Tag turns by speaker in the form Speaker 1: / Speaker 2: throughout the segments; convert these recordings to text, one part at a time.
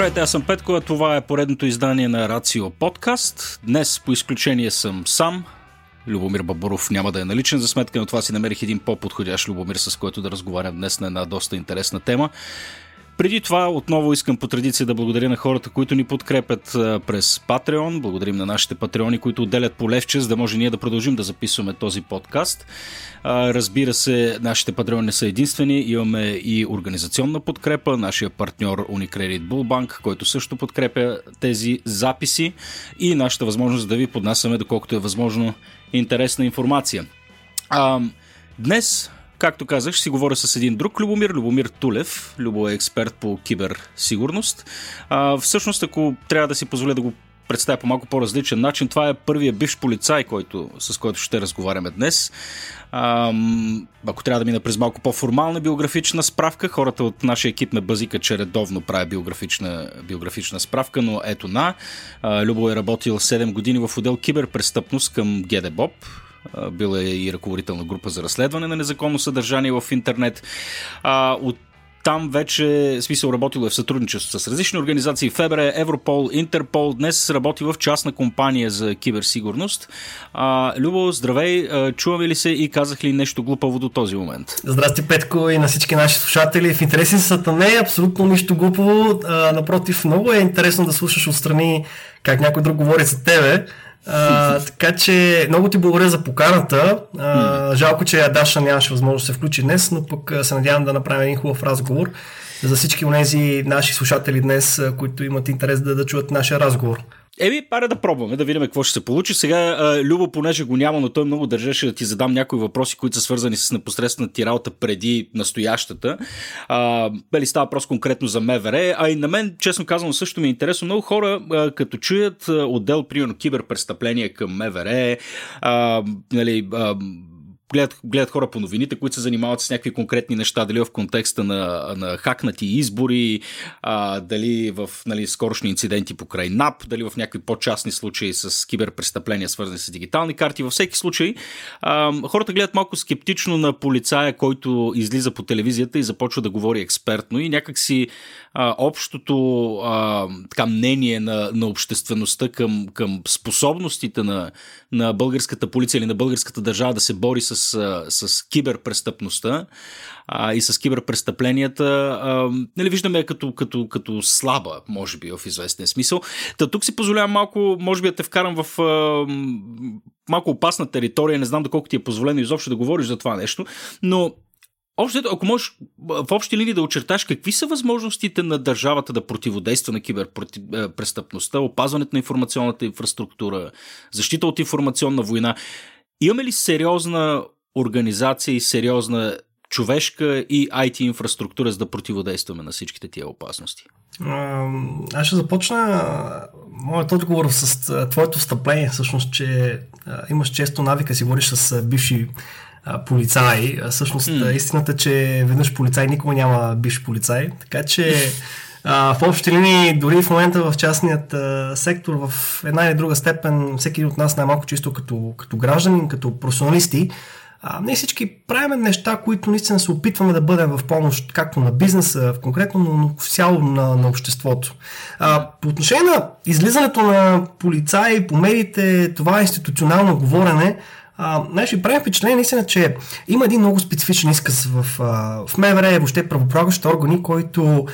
Speaker 1: Здравейте, аз съм Петко, а това е поредното издание на Рацио подкаст. Днес по изключение съм сам. Любомир Бабуров няма да е наличен за сметка, но това си намерих един по-подходящ Любомир, с който да разговарям днес на една доста интересна тема. Преди това отново искам по традиция да благодаря на хората, които ни подкрепят през Patreon. Благодарим на нашите патреони, които отделят по за да може ние да продължим да записваме този подкаст. Разбира се, нашите патреони не са единствени. Имаме и организационна подкрепа. Нашия партньор Unicredit Bullbank, който също подкрепя тези записи и нашата възможност да ви поднасяме, доколкото е възможно, интересна информация. днес Както казах, ще си говоря с един друг Любомир, Любомир Тулев. Любо е експерт по киберсигурност. А, всъщност, ако трябва да си позволя да го представя по малко по-различен начин, това е първият бивш полицай, който, с който ще разговаряме днес. А, ако трябва да мина през малко по-формална биографична справка, хората от нашия екип ме базика, че редовно прави биографична, биографична справка, но ето на. А, Любо е работил 7 години в отдел киберпрестъпност към ГДБОП, бил е и ръководител на група за разследване на незаконно съдържание в интернет. А, от там вече, смисъл, работил е в сътрудничество с различни организации, ФЕБРЕ, Европол, Интерпол. Днес работи в частна компания за киберсигурност. А, Любо, здравей, чуваме ли се и казах ли нещо глупаво до този момент?
Speaker 2: Здрасти, Петко, и на всички наши слушатели. В интересен са не е абсолютно нищо глупаво. А, напротив, много е интересно да слушаш отстрани как някой друг говори за тебе. А, така че много ти благодаря за поканата. А, жалко, че Даша нямаше възможност да се включи днес, но пък се надявам да направим един хубав разговор за всички от тези наши слушатели днес, които имат интерес да, да чуят нашия разговор.
Speaker 1: Еми, пара да пробваме, да видим какво ще се получи. Сега, Любо, понеже го няма, но той много държеше да ти задам някои въпроси, които са свързани с непосредствената ти работа преди настоящата. А, бели става въпрос конкретно за МВР, а и на мен, честно казвам, също ми е интересно. Много хора, а, като чуят отдел, примерно, киберпрестъпления към МВР, а, нали, а, гледат, гледат хора по новините, които се занимават с някакви конкретни неща, дали в контекста на, на хакнати избори, а, дали в нали, скорошни инциденти покрай НАП, дали в някакви по-частни случаи с киберпрестъпления, свързани с дигитални карти. Във всеки случай, а, хората гледат малко скептично на полицая, който излиза по телевизията и започва да говори експертно и някакси а, общото а, така, мнение на, на обществеността към, към способностите на, на българската полиция или на българската държава да се бори с, с киберпрестъпността а, и с киберпрестъпленията, а, нали, виждаме като, като, като слаба, може би, в известен смисъл. Та тук си позволявам малко, може би да те вкарам в а, малко опасна територия, не знам доколко ти е позволено изобщо да говориш за това нещо, но Общо, ако можеш в общи линии да очерташ какви са възможностите на държавата да противодейства на киберпрестъпността, опазването на информационната инфраструктура, защита от информационна война, имаме ли сериозна организация и сериозна човешка и IT инфраструктура, за да противодействаме на всичките тия опасности?
Speaker 2: Аз ще започна моят отговор с твоето встъпление, всъщност, че имаш често навика си говориш с бивши полицаи. Всъщност, mm. истината, че веднъж полицай никога няма бивш полицай. Така че а, в общи линии, дори в момента в частният а, сектор, в една или друга степен, всеки от нас най-малко чисто като, като гражданин, като професионалисти, а, ние всички правим неща, които наистина се опитваме да бъдем в помощ както на бизнеса, в конкретно, но цяло на, на обществото. А, по отношение на излизането на полицаи по медиите, това институционално говорене, а, знаеш, ви прави впечатление наистина, че има един много специфичен изказ в, в МВР, въобще правоправащите органи, който,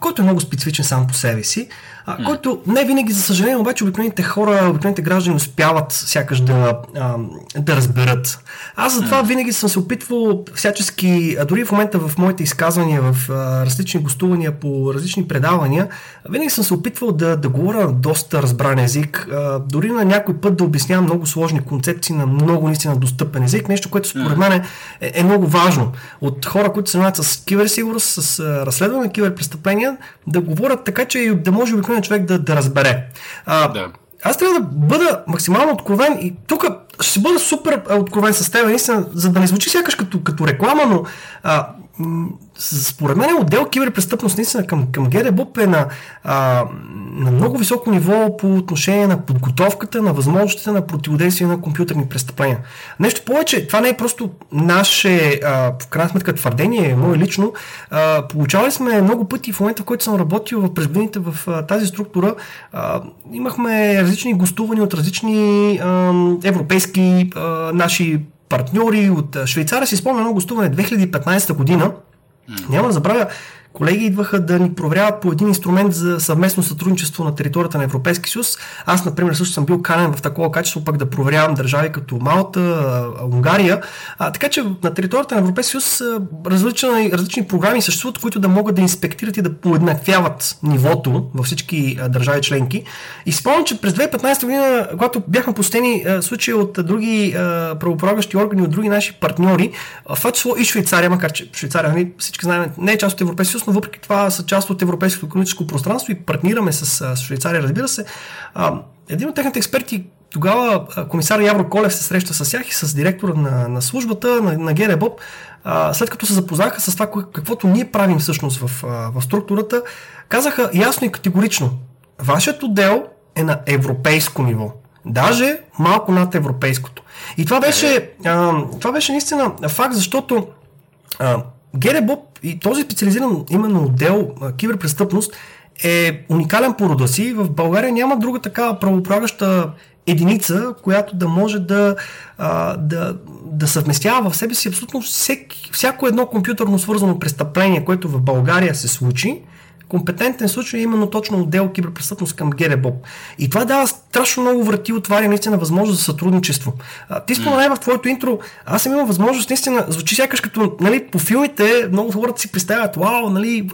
Speaker 2: който е много специфичен сам по себе си а, който не винаги, за съжаление, обаче обикновените хора, обикновените граждани успяват сякаш да, а, да разберат. Аз затова винаги съм се опитвал всячески, а дори в момента в моите изказвания, в а, различни гостувания по различни предавания, винаги съм се опитвал да, да говоря доста разбран език, а, дори на някой път да обяснявам много сложни концепции на много наистина достъпен език, нещо, което според мен е, е много важно. От хора, които се занимават с киберсигурност, с разследване на киберпрестъпления, да говорят така, че да може обикновен човек да, да разбере. А, да. Аз трябва да бъда максимално откровен и тук ще бъда супер откровен с теб, наистина, за да не звучи сякаш като, като реклама, но а, според мен отдел киберпрестъпност наистина към, към ГДБОП е на, а, на много високо ниво по отношение на подготовката, на възможностите на противодействие на компютърни престъпления. Нещо повече, това не е просто наше, а, в крайна сметка, твърдение, мое лично. А, получавали сме много пъти в момента, в който съм работил през годините в а, тази структура, а, имахме различни гостувания от различни а, европейски а, наши партньори от Швейцария. Си спомня много гостуване 2015 година. Няма да забравя, колеги идваха да ни проверяват по един инструмент за съвместно сътрудничество на територията на Европейски съюз. Аз, например, също съм бил канен в такова качество, пък да проверявам държави като Малта, Унгария. А, така че на територията на Европейски съюз различни, различни програми съществуват, които да могат да инспектират и да поеднаквяват нивото във всички държави членки. И спомням, че през 2015 година, когато бяхме посетени случаи от други правополагащи органи, от други наши партньори, в това число и Швейцария, макар че Швейцария, нали, всички знаем, не е част от Европейския съюз, но въпреки това са част от Европейското економическо пространство и партнираме с, с Швейцария, разбира се. А, един от техните експерти тогава комисар Явро Колев се среща с тях и с директора на, на службата, на, на ГРБОП, а, след като се запознаха с това, каквото ние правим всъщност в, в структурата, казаха ясно и категорично, вашият отдел е на европейско ниво. Даже малко над европейското. И това беше, а, това беше наистина факт, защото а, ГРБОП и този специализиран именно отдел киберпрестъпност е уникален по рода си. В България няма друга такава правоправяща единица, която да може да, а, да, да съвместява в себе си абсолютно всеки, всяко едно компютърно свързано престъпление, което в България се случи, компетентен случай е именно точно отдел киберпрестъпност към ГРБОП. И това дава страшно много врати, отваря наистина възможност за сътрудничество. А, ти спомена в твоето интро, аз съм имал възможност, наистина, звучи сякаш като нали, по филмите, много хората си представят, вау, нали,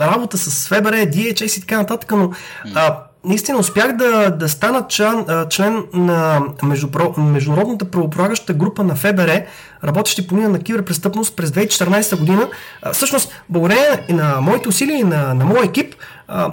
Speaker 2: работа с ФБР, DHS и така нататък, но а, наистина успях да, да стана член, член на международната правополагаща група на ФБР, работещи по линия на киберпрестъпност през 2014 година. Всъщност, благодарение на моите усилия и на, на моя екип,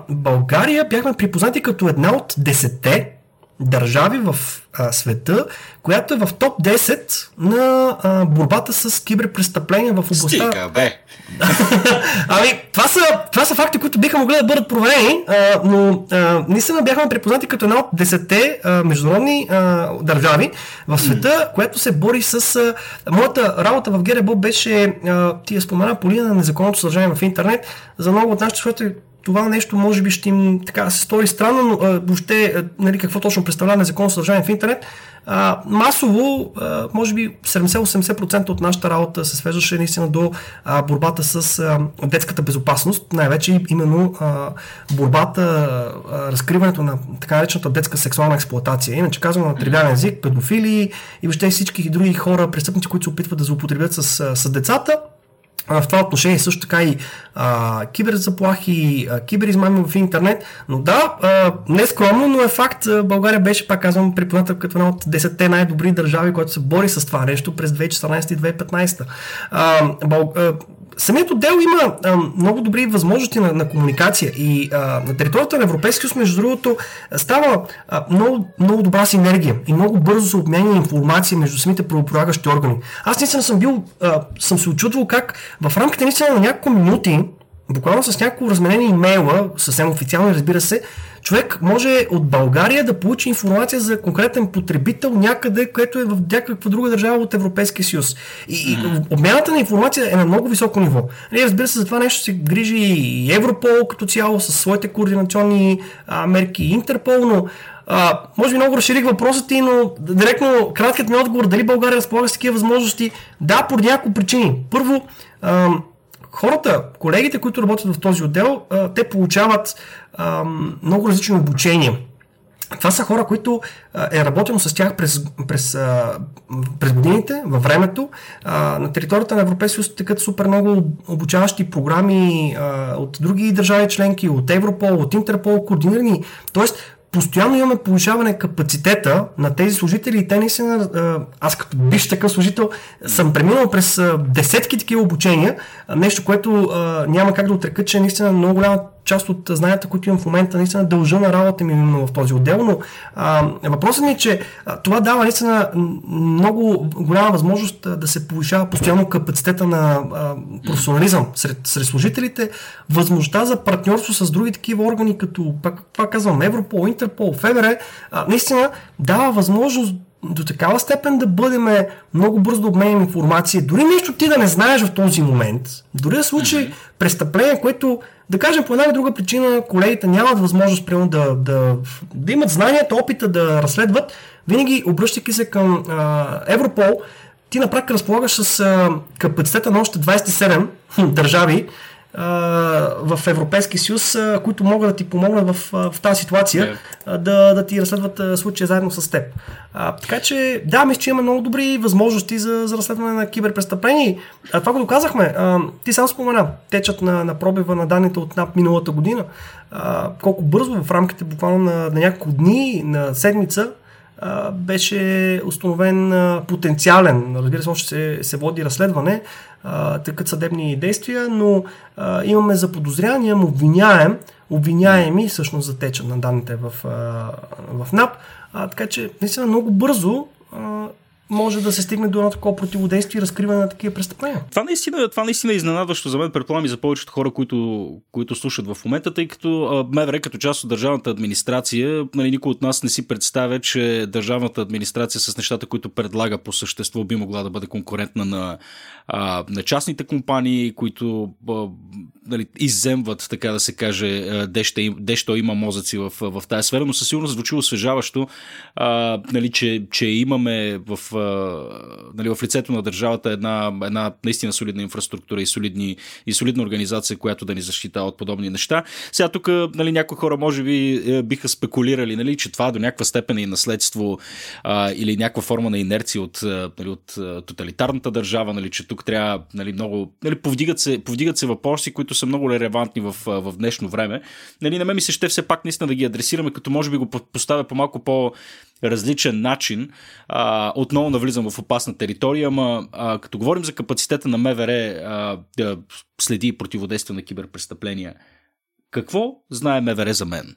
Speaker 2: България бяхме припознати като една от десетте държави в а, света, която е в топ 10 на а, борбата с киберпрестъпления в областта.
Speaker 1: Стига, бе!
Speaker 2: ами, това са, това са факти, които биха могли да бъдат проверени, а, но а, наистина бяхме припознати като една от 10 международни а, държави в света, mm. която се бори с... А, моята работа в ГРБО беше, а, ти я спомена, по линия на незаконното съдържание в интернет. За много от нашите слушатели това нещо може би ще им така се стори странно, но а, въобще нали, какво точно представлява незаконно съдържание в интернет. А, масово, а, може би 70-80% от нашата работа се свеждаше наистина до а, борбата с а, детската безопасност, най-вече именно а, борбата, а, разкриването на така наречената детска сексуална експлуатация. Иначе казвам на тривиален език, педофили и въобще всички други хора, престъпници, които се опитват да злоупотребят с, с децата в това отношение също така и а, киберзаплахи, а, киберизмами в интернет. Но да, а, не скромно, но е факт. България беше, пак казвам, припозната като една от 10-те най-добри държави, която се бори с това нещо през 2014 и 2015. А, Бъл, а, самият отдел има а, много добри възможности на, на комуникация и а, на територията на Европейския съюз, между другото, става а, много, много добра синергия и много бързо се обменя информация между самите правополагащи органи. Аз наистина съм бил, а, съм се очудвал как в рамките наистина на няколко минути, буквално с няколко разменени имейла, съвсем официално разбира се, човек може от България да получи информация за конкретен потребител някъде, което е в някаква друга държава от Европейския съюз. И, и обмяната на информация е на много високо ниво. И, разбира се, за това нещо се грижи и Европол като цяло с своите координационни а, мерки, Интерпол, но а, може би много разширих въпросът ти, но директно краткият ми отговор дали България разполага с такива възможности. Да, поради няколко причини. Първо, а, хората, колегите, които работят в този отдел, те получават много различни обучения. Това са хора, които е работено с тях през, през, през годините, във времето. На територията на Европейския съюз текат супер много обучаващи програми от други държави членки, от Европол, от Интерпол, координирани. Тоест, постоянно имаме повишаване капацитета на тези служители и те наистина, аз като биш такъв служител съм преминал през десетки такива обучения, нещо, което няма как да отрека, че наистина много голяма част от знанията, които имам в момента, наистина дължа на работа ми именно в този отдел, но а, въпросът ми е, че това дава наистина много голяма възможност да се повишава постоянно капацитета на а, професионализъм сред, сред служителите, възможността за партньорство с други такива органи, като, пак, пак казвам, Европол, Интерпол, ФБР, а, наистина дава възможност до такава степен да бъдем много бързо да обменим информация, дори нещо ти да не знаеш в този момент, дори да случи mm-hmm. престъпление, което, да кажем, по една или друга причина колегите нямат възможност примерно, да, да, да имат знанията, опита да разследват, винаги обръщайки се към а, Европол, ти на практика разполагаш с а, капацитета на още 27 държави, в Европейски съюз, които могат да ти помогнат в, в тази ситуация yeah. да, да ти разследват случая заедно с теб. А, така че, да, мисля, че има много добри възможности за, за разследване на киберпрестъпления. А това го доказахме. А, ти сам спомена, течат на, на пробива на данните от НАП миналата година. А, колко бързо в рамките буквално на, на няколко дни, на седмица, беше установен потенциален, разбира се, още се, се води разследване, тъкат съдебни действия, но а, имаме заподозрян, имаме обвиняем, обвиняеми всъщност за теча на данните в, а, в НАП, а, така че наистина много бързо а, може да се стигне до едно такова противодействие и разкриване на такива престъпления.
Speaker 1: Това наистина, това наистина е изненадващо за мен, предполагам и за повечето хора, които, които слушат в момента, тъй като МВР като част от държавната администрация, нали, никой от нас не си представя, че държавната администрация с нещата, които предлага по същество, би могла да бъде конкурентна на, а, на частните компании, които а, нали, изземват, така да се каже, дещо има мозъци в, в тази сфера, но със сигурност звучи освежаващо, а, нали, че, че имаме в нали, в лицето на държавата една, една наистина солидна инфраструктура и, солидни, и солидна организация, която да ни защитава от подобни неща. Сега тук нали, някои хора може би е, биха спекулирали, нали, че това до някаква степен е наследство а, или някаква форма на инерция от, нали, от тоталитарната държава, нали, че тук трябва нали, много. Нали, повдигат, се, повдигат се въпроси, които са много релевантни в, в днешно време. Нали, на мен ми се ще все пак наистина да ги адресираме, като може би го поставя по малко по различен начин. А, отново навлизам в опасна територия, ама а, като говорим за капацитета на МВР а, да следи противодействие на киберпрестъпления, какво знае МВР за мен?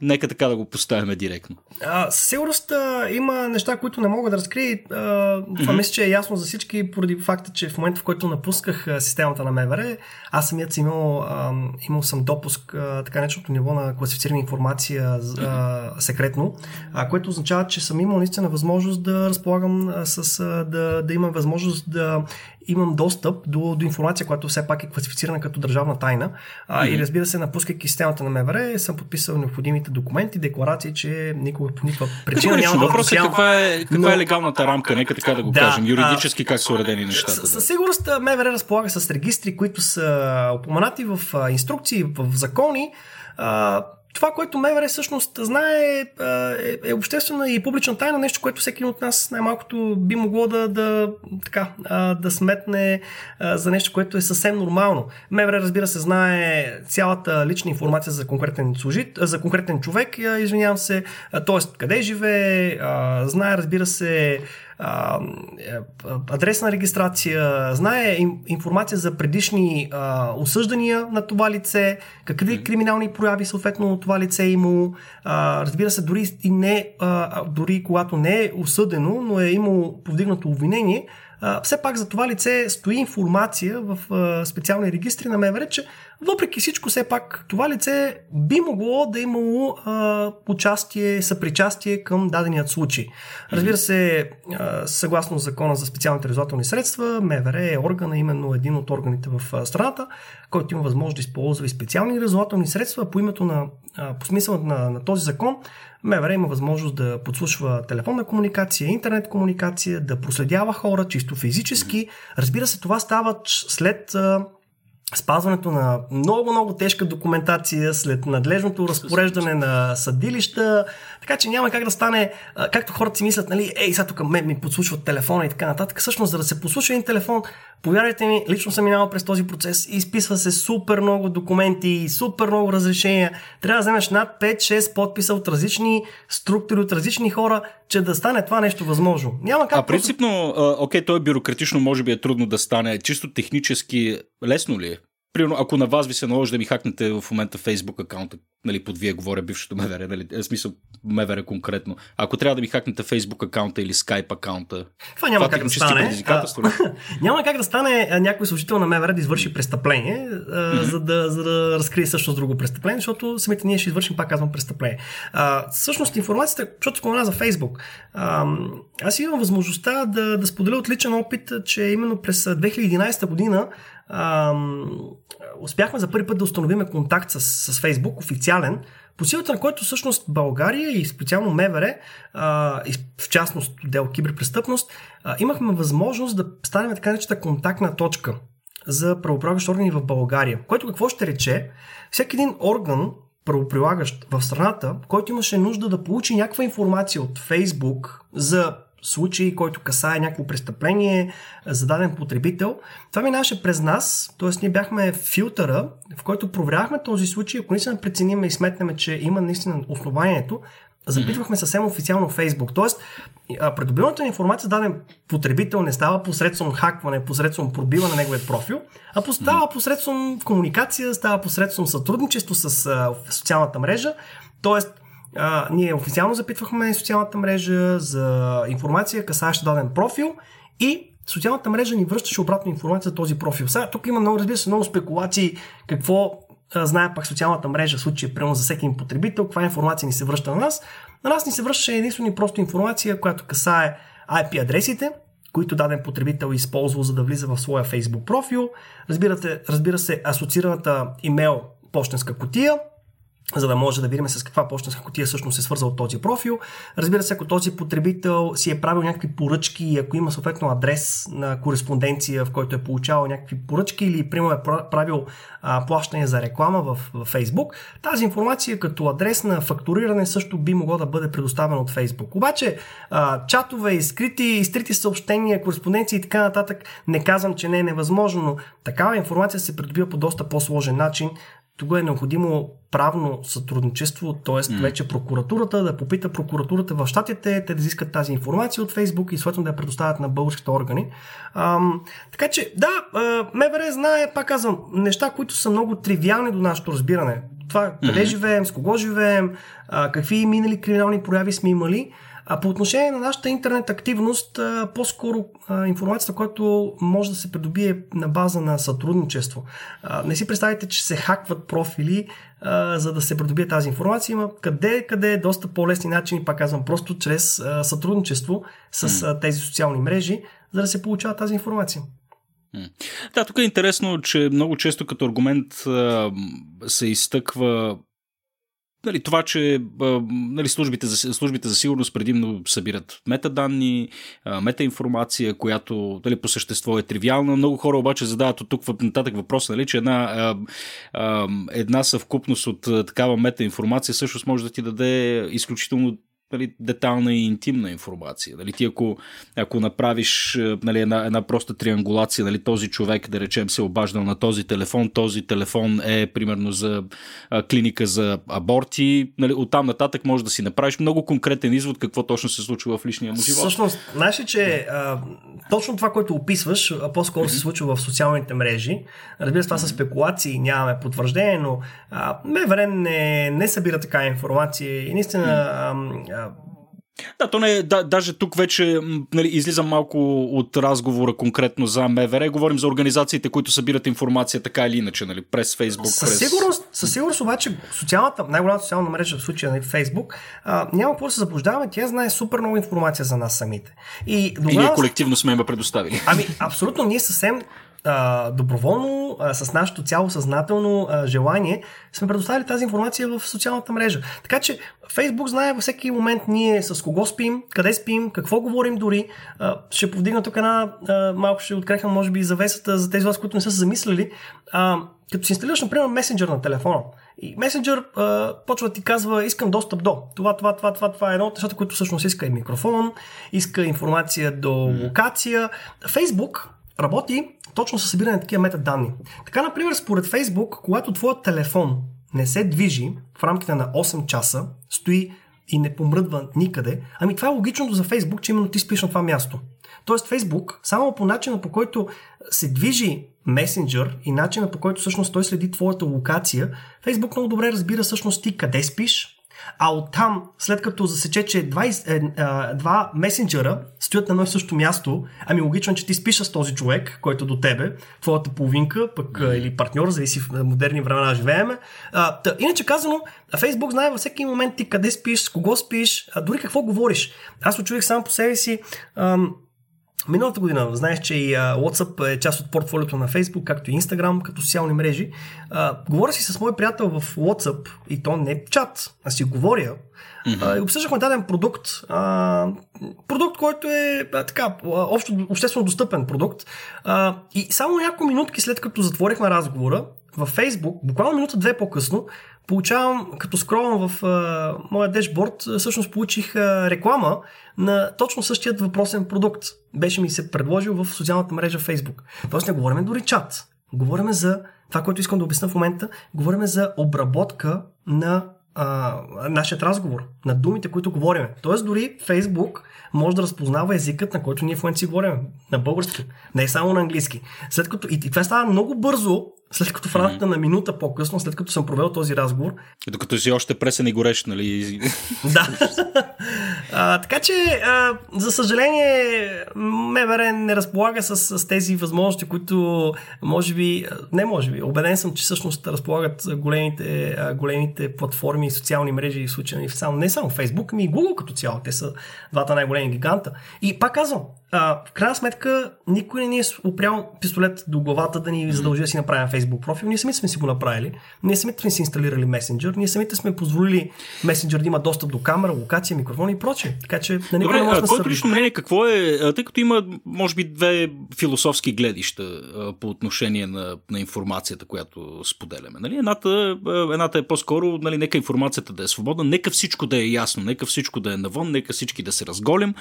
Speaker 1: Нека така да го поставяме директно.
Speaker 2: А, със сигурност а, има неща, които не мога да разкрия. А, това mm-hmm. мисля, че е ясно за всички, поради факта, че в момента, в който напусках а, системата на МВР, аз самият съм имал, а, имал съм допуск а, така нечето ниво на класифицирана информация а, секретно, а, което означава, че съм имал наистина възможност да разполагам а, с, а, да, да имам възможност да имам достъп до, до информация, която все пак е класифицирана като държавна тайна. А, mm-hmm. И разбира се, напускайки системата на МВР, съм подписал необходимите документи, декларации, че никога по никаква причина няма
Speaker 1: да Въпросът е каква е, каква е но... легалната рамка, нека така да го да, кажем, юридически как са уредени нещата.
Speaker 2: Със да. сигурност МВР разполага с регистри, които са упоменати в инструкции, в закони. Това, което МВР всъщност знае е, е обществена и публична тайна, нещо, което всеки от нас най-малкото би могло да, да, така, да сметне за нещо, което е съвсем нормално. МВР, разбира се, знае цялата лична информация за конкретен, служит, за конкретен човек, извинявам се, т.е. къде живее, знае, разбира се, а, е, адресна регистрация, знае информация за предишни а, осъждания на това лице, какви криминални прояви съответно това лице е имало. А, разбира се, дори, и не, а, дори когато не е осъдено, но е имало повдигнато обвинение, все пак за това лице стои информация в специални регистри на МВР, че въпреки всичко, все пак това лице би могло да е имало участие, съпричастие към даденият случай. Разбира се, а, съгласно закона за специалните разузнавателни средства, МВР е органа, именно един от органите в страната, който има възможност да използва и специални разузнавателни средства по името на, по смисъл на, на този закон. МВР има възможност да подслушва телефонна комуникация, интернет комуникация, да проследява хора чисто физически. Разбира се, това става след спазването на много-много тежка документация след надлежното разпореждане на съдилища, така че няма как да стане, както хората си мислят, нали, ей, сега тук ми подслушват телефона и така нататък. Всъщност, за да се подслуша един телефон, повярвайте ми, лично съм минал през този процес, изписва се супер много документи, супер много разрешения. Трябва да вземеш над 5-6 подписа от различни структури, от различни хора, че да стане това нещо възможно. Няма как.
Speaker 1: А принципно, окей, то е бюрократично, може би е трудно да стане. Чисто технически лесно ли е? Примерно, ако на вас ви се наложи да ми хакнете в момента Facebook акаунта, нали, под вие говоря бившото МВР, нали, е, смисъл МВР конкретно. Ако трябва да ми хакнете Facebook акаунта или Skype акаунта,
Speaker 2: това няма това как да стане. А, няма как да стане някой служител на МВР да извърши престъпление, mm-hmm. за, да, за да разкрие също друго престъпление, защото самите ние ще извършим, пак казвам, престъпление. А, всъщност информацията, защото спомена за Facebook, а, аз имам възможността да, да споделя от личен опит, че именно през 2011 година а, успяхме за първи път да установиме контакт с, с Facebook, официален, по силата на който всъщност България и специално МВР, а, и в частност дел киберпрестъпност, а, имахме възможност да станем така наречената контактна точка за правоправящи органи в България. Което какво ще рече? Всеки един орган, правоприлагащ в страната, който имаше нужда да получи някаква информация от Facebook за случай, който касае някакво престъпление за даден потребител, това минаваше през нас, т.е. ние бяхме филтъра, в който проверяхме този случай, ако наистина прецениме и сметнеме, че има наистина основанието, запитвахме съвсем официално Facebook. Тоест, придобиването на информация даден потребител не става посредством хакване, посредством пробиване на неговия профил, а става посредством комуникация, става посредством сътрудничество с социалната мрежа. Тоест, а, ние официално запитвахме социалната мрежа за информация, касаеща даден профил и социалната мрежа ни връщаше обратно информация за този профил. Сега тук има много, разбира се, много спекулации какво а, знае пак социалната мрежа, в случая прямо за всеки потребител, каква информация ни се връща на нас. На нас ни се връщаше единствено и просто информация, която касае IP адресите, които даден потребител е използвал за да влиза в своя Facebook профил. Разбира се, разбира се асоциираната имейл почтенска котия, за да може да видим с каква почтенска котия всъщност е свързал този профил. Разбира се, ако този потребител си е правил някакви поръчки и ако има съответно адрес на кореспонденция, в който е получавал някакви поръчки или примерно е правил а, плащане за реклама в, в Facebook, тази информация като адрес на фактуриране също би могло да бъде предоставена от Facebook. Обаче а, чатове, изкрити, изтрити съобщения, кореспонденции и така нататък, не казвам, че не е невъзможно, но такава информация се придобива по доста по-сложен начин тук е необходимо правно сътрудничество, т.е. Mm. вече прокуратурата да попита прокуратурата в щатите, те да изискат тази информация от Фейсбук и съответно да я предоставят на българските органи. Ам, така че, да, МВР знае, пак казвам, неща, които са много тривиални до нашето разбиране. Това къде mm-hmm. живеем, с кого живеем, а, какви минали криминални прояви сме имали. А по отношение на нашата интернет активност, по-скоро информацията, която може да се придобие на база на сътрудничество. Не си представите, че се хакват профили, за да се придобие тази информация. Има къде, къде е доста по-лесни начини, пак казвам, просто чрез сътрудничество с тези социални мрежи, за да се получава тази информация.
Speaker 1: Да, тук е интересно, че много често като аргумент се изтъква Нали, това, че нали, службите, за, службите за сигурност предимно събират метаданни, метаинформация, която нали, по същество е тривиална. Много хора обаче задават от тук нататък въпрос, нали, че една, една съвкупност от такава метаинформация всъщност може да ти даде изключително нали, детална и интимна информация. Нали, ти ако, ако направиш е, нали, една, една проста триангулация, нали, този човек, да речем, се обаждал на този телефон, този телефон е примерно за а, клиника за аборти, нали, оттам нататък може да си направиш много конкретен извод какво точно се случва в личния му живот.
Speaker 2: Всъщност, знаеш ли, че а, точно това, което описваш, а, по-скоро се случва в социалните мрежи. Разбира се, това са спекулации, нямаме потвърждение, но МВР не, не събира така информация и наистина
Speaker 1: да, то не, да, даже тук вече нали, излизам малко от разговора конкретно за МВР. Говорим за организациите, които събират информация така или иначе, нали, през Фейсбук.
Speaker 2: Със
Speaker 1: през...
Speaker 2: сигурност, със сигурност обаче социалната, най-голямата социална мрежа в случая на нали, Фейсбук, а, няма какво да се заблуждаваме, тя знае супер много информация за нас самите.
Speaker 1: И, и ние колективно сме има предоставили.
Speaker 2: Ами, абсолютно, ние съвсем а, доброволно, а, с нашето цяло съзнателно а, желание, сме предоставили тази информация в социалната мрежа. Така че Фейсбук знае във всеки момент ние с кого спим, къде спим, какво говорим дори. А, ще повдигна тук една, а, малко ще открехам може би завесата за тези вас, които не са се замислили. А, като си инсталираш, например, месенджер на телефона, и месенджер почва да ти казва, искам достъп до. Това, това, това, това, това е едно от нещата, които всъщност иска и микрофон, иска информация до локация. Фейсбук работи точно с събиране на такива метаданни. Така, например, според Facebook, когато твоят телефон не се движи в рамките на 8 часа, стои и не помръдва никъде, ами това е логичното за Facebook, че именно ти спиш на това място. Тоест Фейсбук, само по начина по който се движи месенджер и начина по който всъщност той следи твоята локация, Фейсбук много добре разбира всъщност ти къде спиш, а оттам, след като засече, че два, е, два месенджера стоят на едно и също място, ами логично, че ти спиш с този човек, който до тебе, твоята половинка, пък mm. или партньор, зависи в модерни времена живееме. А, тъ, иначе казано, Фейсбук знае във всеки момент ти къде спиш, с кого спиш, а дори какво говориш. Аз очудих само по себе си. Ам, Миналата година, знаеш, че и WhatsApp е част от портфолиото на Facebook, както и Instagram, като социални мрежи. Uh, говоря си с мой приятел в WhatsApp и то не е чат, а си говоря. Mm-hmm. И обсъждахме даден продукт. Uh, продукт, който е uh, така, общо, обществено достъпен продукт. Uh, и само няколко минутки след като затворихме разговора, във Facebook, буквално минута-две по-късно, получавам, като скролвам в а, моя дешборд, всъщност получих а, реклама на точно същият въпросен продукт. Беше ми се предложил в социалната мрежа Facebook. Тоест не говорим дори чат. Говорим за това, което искам да обясня в момента. Говорим за обработка на а, нашият разговор, на думите, които говорим. Тоест дори Facebook може да разпознава езикът, на който ние в момента си говорим, на български, не само на английски. След като, и това става много бързо, след като в рамките mm-hmm. на минута по-късно, след като съм провел този разговор.
Speaker 1: Докато си още пресен и горещ, нали?
Speaker 2: да. а, така че, а, за съжаление, МВР не разполага с, с тези възможности, които може би, не може би, убеден съм, че всъщност разполагат големите, големите платформи и социални мрежи, в случая не само Facebook, ами и Google като цяло. Те са двата най-големи гиганта. И пак казвам, а, в крайна сметка, никой не ни е опрял пистолет до главата да ни задължи да си направим Facebook профил. Ние самите сме си го направили. Ние самите сме си инсталирали месенджер. Ние самите сме позволили месенджер да има достъп до камера, локация, микрофон и прочее. Така че на никой
Speaker 1: Добре,
Speaker 2: не може да
Speaker 1: се лично мнение какво е, тъй като има, може би, две философски гледища по отношение на, на информацията, която споделяме. Нали? Едната, едната е по-скоро, нали, нека информацията да е свободна, нека всичко да е ясно, нека всичко да е навън, нека всички да се разголим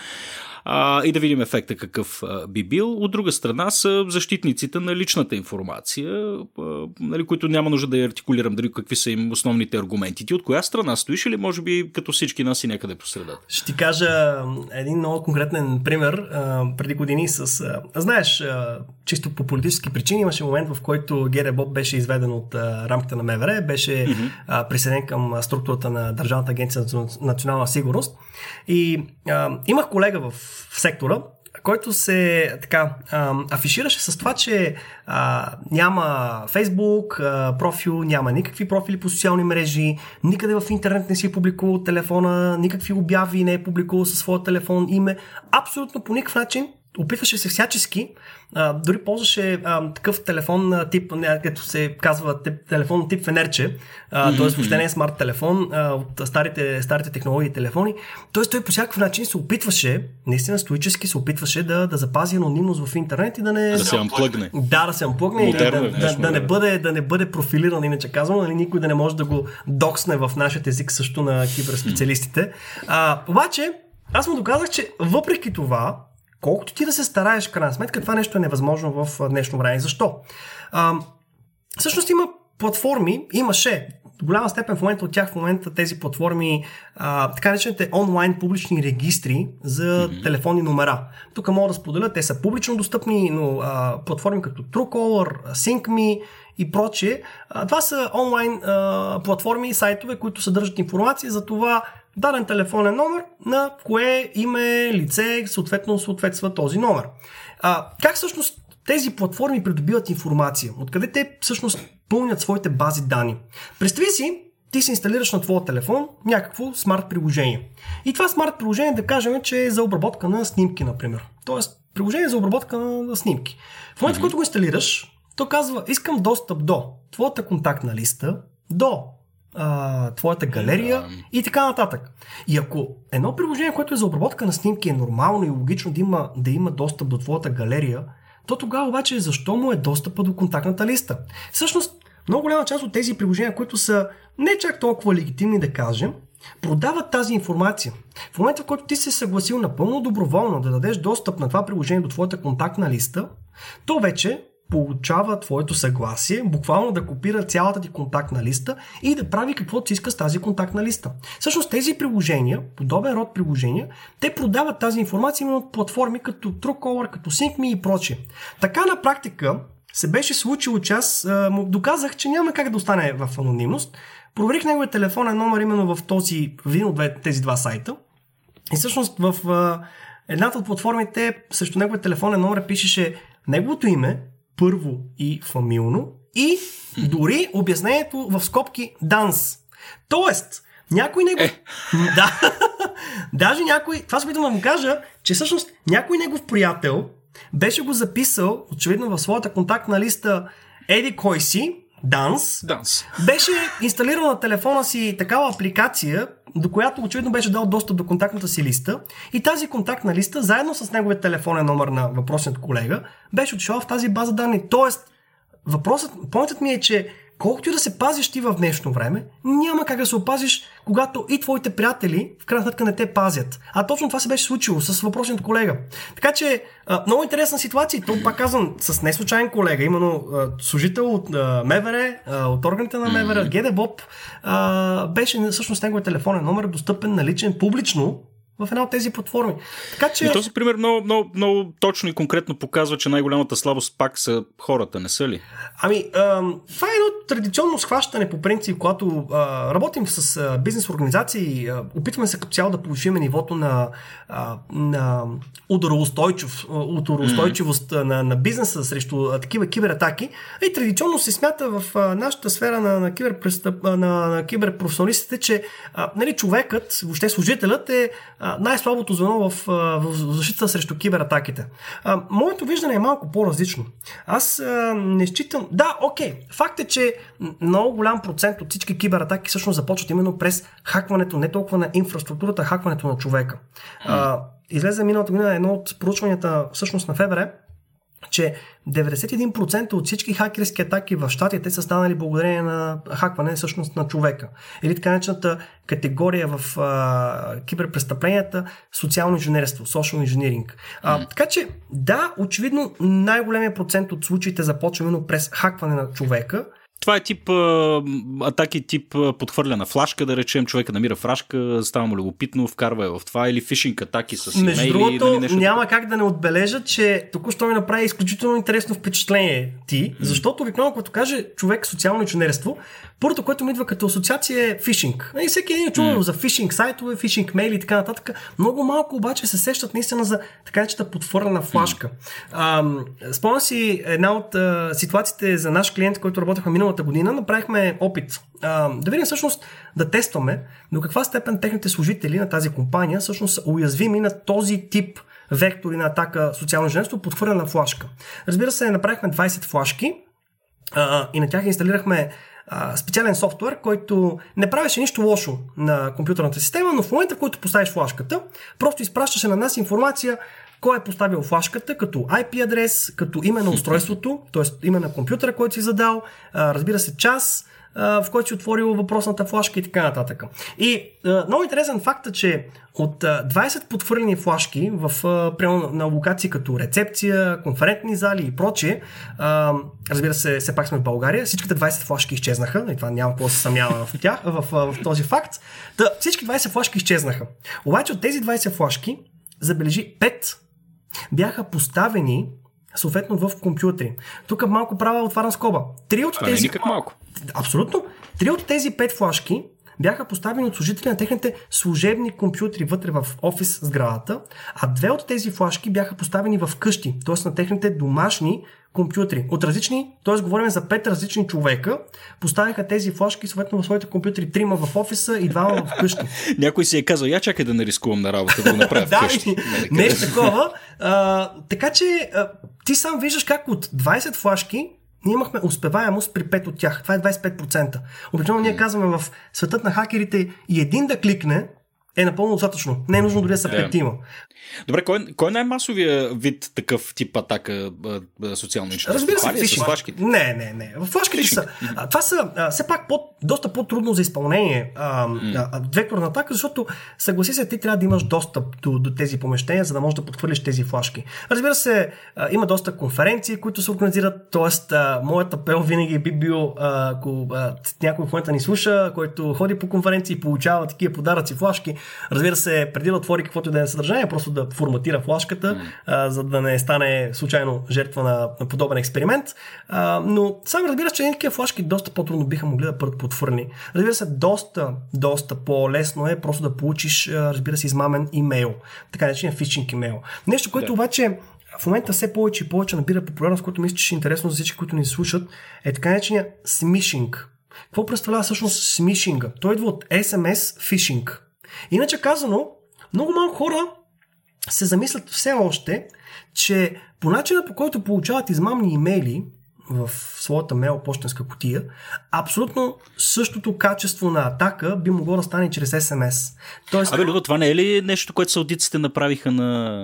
Speaker 1: а, и да видим ефекта какъв а, би бил. От друга страна са защитниците на личната информация, а, нали, които няма нужда да я артикулирам дали какви са им основните аргументи. Ти от коя страна стоиш или може би като всички нас и някъде по средата?
Speaker 2: Ще ти кажа един много конкретен пример. А, преди години с... А, знаеш, а, чисто по политически причини имаше момент, в който Боб беше изведен от а, рамките на МВР, беше mm-hmm. а, присъединен към структурата на Държавната агенция за национална сигурност. И а, имах колега в в сектора, който се така афишираше с това, че а, няма Фейсбук а, профил, няма никакви профили по социални мрежи, никъде в интернет не си е публикувал телефона, никакви обяви не е публикувал със своя телефон, име. Абсолютно по никакъв начин опитваше се всячески, а, дори ползваше а, такъв телефон тип, като се казва тип, телефон тип фенерче, т.е. въобще не е смарт телефон а, от старите, старите технологии и телефони. Т.е. той по всякакъв начин се опитваше, наистина стоически се опитваше да, да запази анонимност в интернет и да не...
Speaker 1: Да се амплъгне.
Speaker 2: Да, да се амплъгне и да, да, да, да, не бъде, да не бъде профилиран, иначе казвам, нали, никой да не може да го доксне в нашия език също на киберспециалистите. А, обаче, аз му доказах, че въпреки това, колкото ти да се стараеш, крайна сметка, това нещо е невъзможно в днешно време. Защо? А, всъщност има платформи, имаше до голяма степен в момента от тях в момента тези платформи, а, така наречените онлайн публични регистри за mm-hmm. телефонни номера. Тук мога да споделя, те са публично достъпни, но а, платформи като Truecaller, SyncMe и прочее. А, това са онлайн а, платформи и сайтове, които съдържат информация за това даден телефонен номер, на кое име, лице съответно съответства този номер. А, как всъщност тези платформи придобиват информация? Откъде те всъщност пълнят своите бази данни? Представи си, ти си инсталираш на твоя телефон някакво смарт приложение. И това смарт приложение да кажем, че е за обработка на снимки, например. Тоест, приложение за обработка на снимки. В момента, в който го инсталираш, то казва, искам достъп до твоята контактна листа, до а, твоята галерия да. и така нататък. И ако едно приложение, което е за обработка на снимки е нормално и логично да има, да има достъп до твоята галерия, то тогава обаче защо му е достъпа до контактната листа? Всъщност, много голяма част от тези приложения, които са не чак толкова легитимни да кажем, продават тази информация. В момента, в който ти се съгласил напълно доброволно да дадеш достъп на това приложение до твоята контактна листа, то вече получава твоето съгласие, буквално да копира цялата ти контактна листа и да прави каквото си иска с тази контактна листа. Всъщност тези приложения, подобен род приложения, те продават тази информация именно от платформи като Truecaller, като SyncMe и прочие. Така на практика се беше случило, че аз му доказах, че няма как да остане в анонимност. Проверих неговия телефонен номер именно в този, в от тези два сайта. И всъщност в едната от платформите срещу неговия телефонен номер пишеше неговото име, първо и фамилно, и дори обяснението в скобки данс. Тоест, някой него... Е. Да. Даже някой... Това се да му кажа, че всъщност някой негов приятел беше го записал, очевидно в своята контактна листа Еди кой си, Данс.
Speaker 1: Данс.
Speaker 2: Беше инсталирал на телефона си такава апликация, до която очевидно беше дал достъп до контактната си листа и тази контактна листа, заедно с неговия телефонен номер на въпросният колега, беше отишла в тази база данни. Тоест, въпросът, поинтът ми е, че колкото и да се пазиш ти в днешно време, няма как да се опазиш, когато и твоите приятели в крайна сметка не те пазят. А точно това се беше случило с въпросният колега. Така че, много интересна ситуация. То, пак казвам, с не случайен колега, именно служител от МВР, от органите на МВР, mm-hmm. ГДБОП, беше всъщност неговия телефонен номер достъпен, наличен публично в една от тези платформи.
Speaker 1: Така, че... И този пример много, много, много точно и конкретно показва, че най-голямата слабост пак са хората, не са ли?
Speaker 2: Ами, това е едно традиционно схващане по принцип, когато а, работим с а, бизнес организации, а, опитваме се като цяло да повишим нивото на, а, на удароустойчив, удароустойчивост mm. на, на бизнеса срещу а, такива кибератаки. И традиционно се смята в а, нашата сфера на, на, киберпрестъп, на, на киберпрофесионалистите, че а, нали, човекът, въобще служителят е най-слабото звено в, в защита срещу кибератаките. А, моето виждане е малко по-различно. Аз а, не считам... Да, окей. Факт е, че много голям процент от всички кибератаки всъщност започват именно през хакването не толкова на инфраструктурата, а хакването на човека. А, излезе миналата година едно от проучванията всъщност на ФБР, че 91% от всички хакерски атаки в щатите са станали благодарение на хакване всъщност на човека. Или така наречената категория в а, киберпрестъпленията социално инженерство, social engineering. А, така че, да, очевидно най-големия процент от случаите започва именно през хакване на човека,
Speaker 1: това е тип а, атаки, тип а, подхвърляна флашка, да речем, човека намира флашка, става му любопитно, вкарва я в това или фишинг атаки с имейли.
Speaker 2: Между другото, нали, нещо няма така. как да не отбележа, че току-що ми направи изключително интересно впечатление ти, защото обикновено, когато каже човек социално инженерство, първото, което ми идва като асоциация е фишинг. И всеки един е чувал mm. за фишинг сайтове, фишинг мейли и така нататък. Много малко обаче се сещат наистина за така наречената подхвърлена флашка. Mm. спомня си една от а, ситуациите за наш клиент, който работехме миналата година, направихме опит а, да видим всъщност да тестваме до каква степен техните служители на тази компания всъщност са уязвими на този тип вектори на атака социално женство, подхвърлена флашка. Разбира се, направихме 20 флашки а, и на тях инсталирахме специален софтуер, който не правеше нищо лошо на компютърната система, но в момента, в който поставиш флашката, просто изпращаше на нас информация кой е поставил флашката, като IP адрес, като име на устройството, т.е. име на компютъра, който си задал, разбира се, час, в който си отворил въпросната флашка и така нататък. И много интересен факт е, че от 20 подхвърлени флашки в, прямо на локации като рецепция, конферентни зали и прочее, а, разбира се, все пак сме в България, всичките 20 флашки изчезнаха, и това няма какво се съмнява в, тях, в, в, в този факт. Да, всички 20 флашки изчезнаха. Обаче от тези 20 флашки, забележи 5 бяха поставени съответно в компютри. Тук малко права отварям скоба. Три от
Speaker 1: Това
Speaker 2: тези...
Speaker 1: Не е никак малко.
Speaker 2: Абсолютно. Три от тези пет флашки бяха поставени от служители на техните служебни компютри вътре в офис сградата, а две от тези флашки бяха поставени в къщи, т.е. на техните домашни компютри. От различни, т.е. говорим за пет различни човека, поставиха тези флашки съответно в своите компютри, трима в офиса и двама в къщи.
Speaker 1: Някой си е казал, я чакай да не рискувам на работа, да го направя
Speaker 2: да, вкъщи. нещо такова. А, така че а, ти сам виждаш как от 20 флашки ние имахме успеваемост при 5 от тях. Това е 25%. Обичайно ние казваме в светът на хакерите и един да кликне е напълно достатъчно. Не е нужно дори да са пет тима.
Speaker 1: Добре, кой, кой е най-масовия вид такъв тип атака социално инженерство?
Speaker 2: Разбира се,
Speaker 1: фишинг. С флашките?
Speaker 2: Не, не, не. Флашките са. А, това са а, все пак по, доста по-трудно за изпълнение а, mm. а, векторна атака, защото съгласи се, ти трябва да имаш достъп до, до тези помещения, за да можеш да подхвърлиш тези флашки. Разбира се, а, има доста конференции, които се организират, т.е. моят апел винаги би бил, ако а, някой в момента ни слуша, който ходи по конференции и получава такива подаръци флашки, разбира се, преди да отвори каквото и да е съдържание, просто да форматира флашката, mm. а, за да не стане случайно жертва на, на подобен експеримент. А, но сам разбира се, че такива флашки доста по-трудно биха могли да бъдат подхвърлени. Разбира се, доста, доста по-лесно е просто да получиш, разбира се, измамен имейл. Така наречен фишинг имейл. Нещо, което да. обаче в момента все повече и повече набира популярност, което мисля, че е интересно за всички, които ни слушат, е така наречения смишинг. Какво представлява всъщност смишинга? Той идва от SMS фишинг. Иначе казано, много малко хора се замислят все още, че по начина по който получават измамни имейли в своята мейл почтенска котия, абсолютно същото качество на атака би могло да стане чрез SMS.
Speaker 1: Тоест... Абе, Любо, това не е ли нещо, което саудиците направиха на,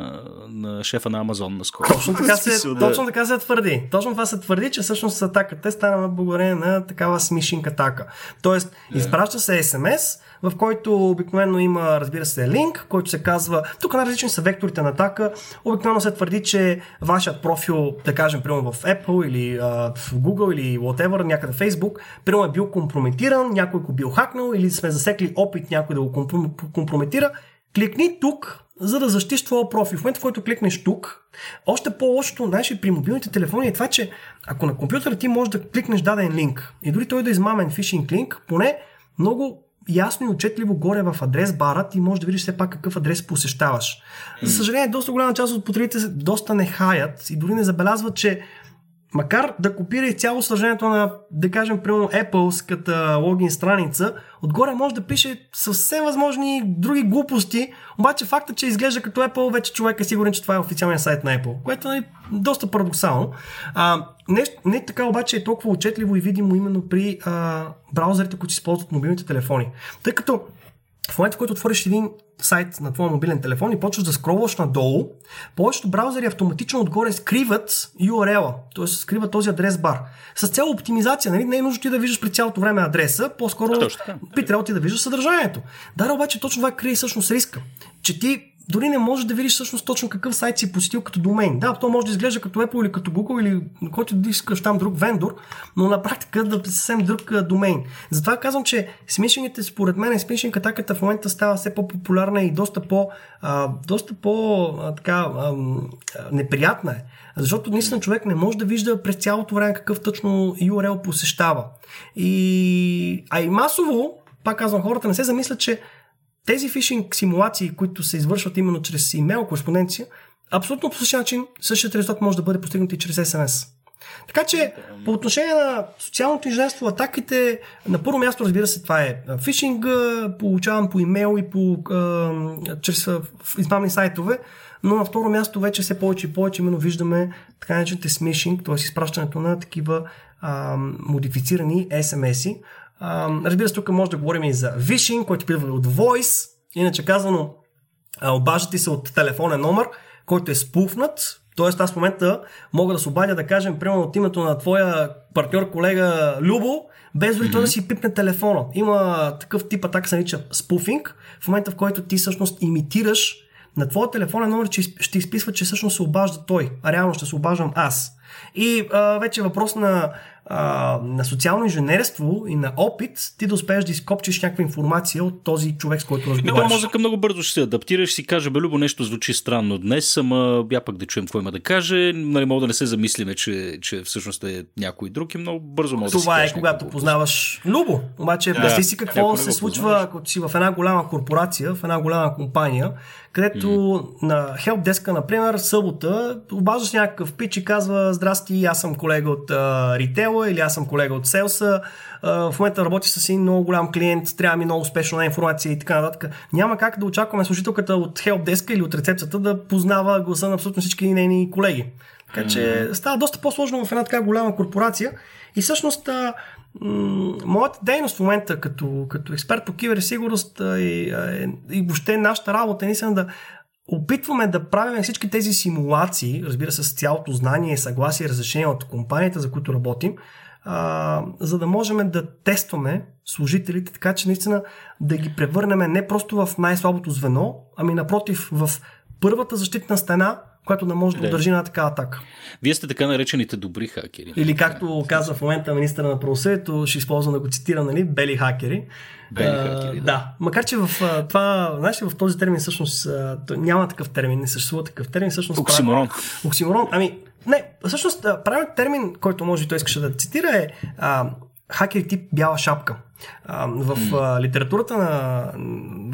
Speaker 1: на шефа на Амазон наскоро?
Speaker 2: Точно така, се, да... точно така се твърди. Точно това се твърди, че всъщност атаката стана благодарение на такава смишинг атака. Тоест, yeah. изпраща се SMS, в който обикновено има, разбира се, линк, който се казва, тук най-различни са векторите на атака, обикновено се твърди, че вашият профил, да кажем, примерно в Apple или а, в Google или whatever, някъде в Facebook, примерно е бил компрометиран, някой го бил хакнал или сме засекли опит някой да го компрометира, кликни тук, за да защитиш твоя профил. В момента, в който кликнеш тук, още по-лошото, знаеш, при мобилните телефони е това, че ако на компютъра ти можеш да кликнеш даден линк и дори той да е измамен фишинг линк, поне много ясно и отчетливо горе в адрес бара ти можеш да видиш все пак какъв адрес посещаваш. За съжаление, доста голяма част от потребителите доста не хаят и дори не забелязват, че Макар да копира и цяло съдържанието на, да кажем, примерно Apple-ската логин страница, отгоре може да пише съвсем възможни други глупости, обаче факта, че изглежда като Apple, вече човек е сигурен, че това е официалният сайт на Apple, което е доста парадоксално. А, не, не така обаче е толкова отчетливо и видимо именно при а, браузърите, които използват мобилните телефони. Тъй като в момента, в който отвориш един сайт на твоя мобилен телефон и почваш да скролваш надолу, повечето браузъри автоматично отгоре скриват URL-а, т.е. скриват този адрес бар. С цяло оптимизация, нали? не е нужно ти да виждаш през цялото време адреса, по-скоро би трябвало ти да виждаш съдържанието. Да, обаче точно това крие всъщност риска, че ти дори не можеш да видиш всъщност точно какъв сайт си посетил като домейн. Да, то може да изглежда като Apple или като Google или който да искаш там друг вендор, но на практика да е съвсем друг домейн. Затова казвам, че смишените, според мен, смишинг атаката в момента става все по-популярна и доста по, а, доста по а, така, а, неприятна е. Защото наистина човек не може да вижда през цялото време какъв точно URL посещава. И, а и масово, пак казвам, хората не се замислят, че тези фишинг симулации, които се извършват именно чрез имейл кореспонденция, абсолютно по същия начин същият резултат може да бъде постигнат и чрез SMS. Така че, по отношение на социалното инженерство, атаките, на първо място, разбира се, това е фишинг, получавам по имейл и по, а, чрез измамни сайтове, но на второ място вече все повече и повече именно виждаме така наречените смишинг, т.е. изпращането на такива а, модифицирани SMS-и, разбира се, тук може да говорим и за Vishing, който идва от Voice, иначе казано, обаждате се от телефонен номер, който е спуфнат, Тоест аз в момента мога да се обадя да кажем, примерно от името на твоя партньор, колега Любо, без дори mm-hmm. да си пипне телефона. Има такъв тип атака, се нарича спуфинг, в момента в който ти всъщност имитираш на твоя телефонен номер, че ще изписва, че всъщност се обажда той, а реално ще се обаждам аз. И а, вече е въпрос на а, на социално инженерство и на опит, ти да успееш да изкопчиш някаква информация от този човек, с който разговаряш.
Speaker 1: Да, мозъка много бързо ще се адаптираш, си каже, бе, Любо, нещо звучи странно днес, ама бя пък да чуем какво има да каже. Нали, мога да не се замислиме, че, че всъщност е някой друг и много бързо може
Speaker 2: Това
Speaker 1: да
Speaker 2: си е, когато познаваш Любо. Обаче, да, си какво се случва, ако си в една голяма корпорация, в една голяма компания, където mm. на хелпдеска, например, събота, обаждаш някакъв пич и казва, здрасти, аз съм колега от uh, ритейла или аз съм колега от селса, в момента работи с един много голям клиент, трябва ми много успешна информация и така нататък. Няма как да очакваме служителката от хелпдеска или от рецепцията да познава гласа на абсолютно всички нейни колеги. Така че става доста по-сложно в една така голяма корпорация. И всъщност м- моята дейност в момента като, като експерт по киберсигурност и, и въобще нашата работа е наистина да опитваме да правим всички тези симулации, разбира се, с цялото знание, съгласие и разрешение от компанията, за които работим, а, за да можем да тестваме служителите, така че наистина да ги превърнем не просто в най-слабото звено, ами напротив в първата защитна стена, която да може да, да удържи на такава атака.
Speaker 1: Вие сте така наречените добри хакери.
Speaker 2: Или както казва в момента министра на правосъдието, ще използвам да го цитирам, нали, бели хакери.
Speaker 1: Бели а, хакери, да.
Speaker 2: да. Макар, че в това, знаеш в този термин всъщност няма такъв термин, не съществува такъв термин. Всъщност,
Speaker 1: Оксиморон.
Speaker 2: Прави, оксиморон. Ами, не, всъщност правилният термин, който може и той искаше да цитира е а, хакер тип бяла шапка. А, в а, литературата на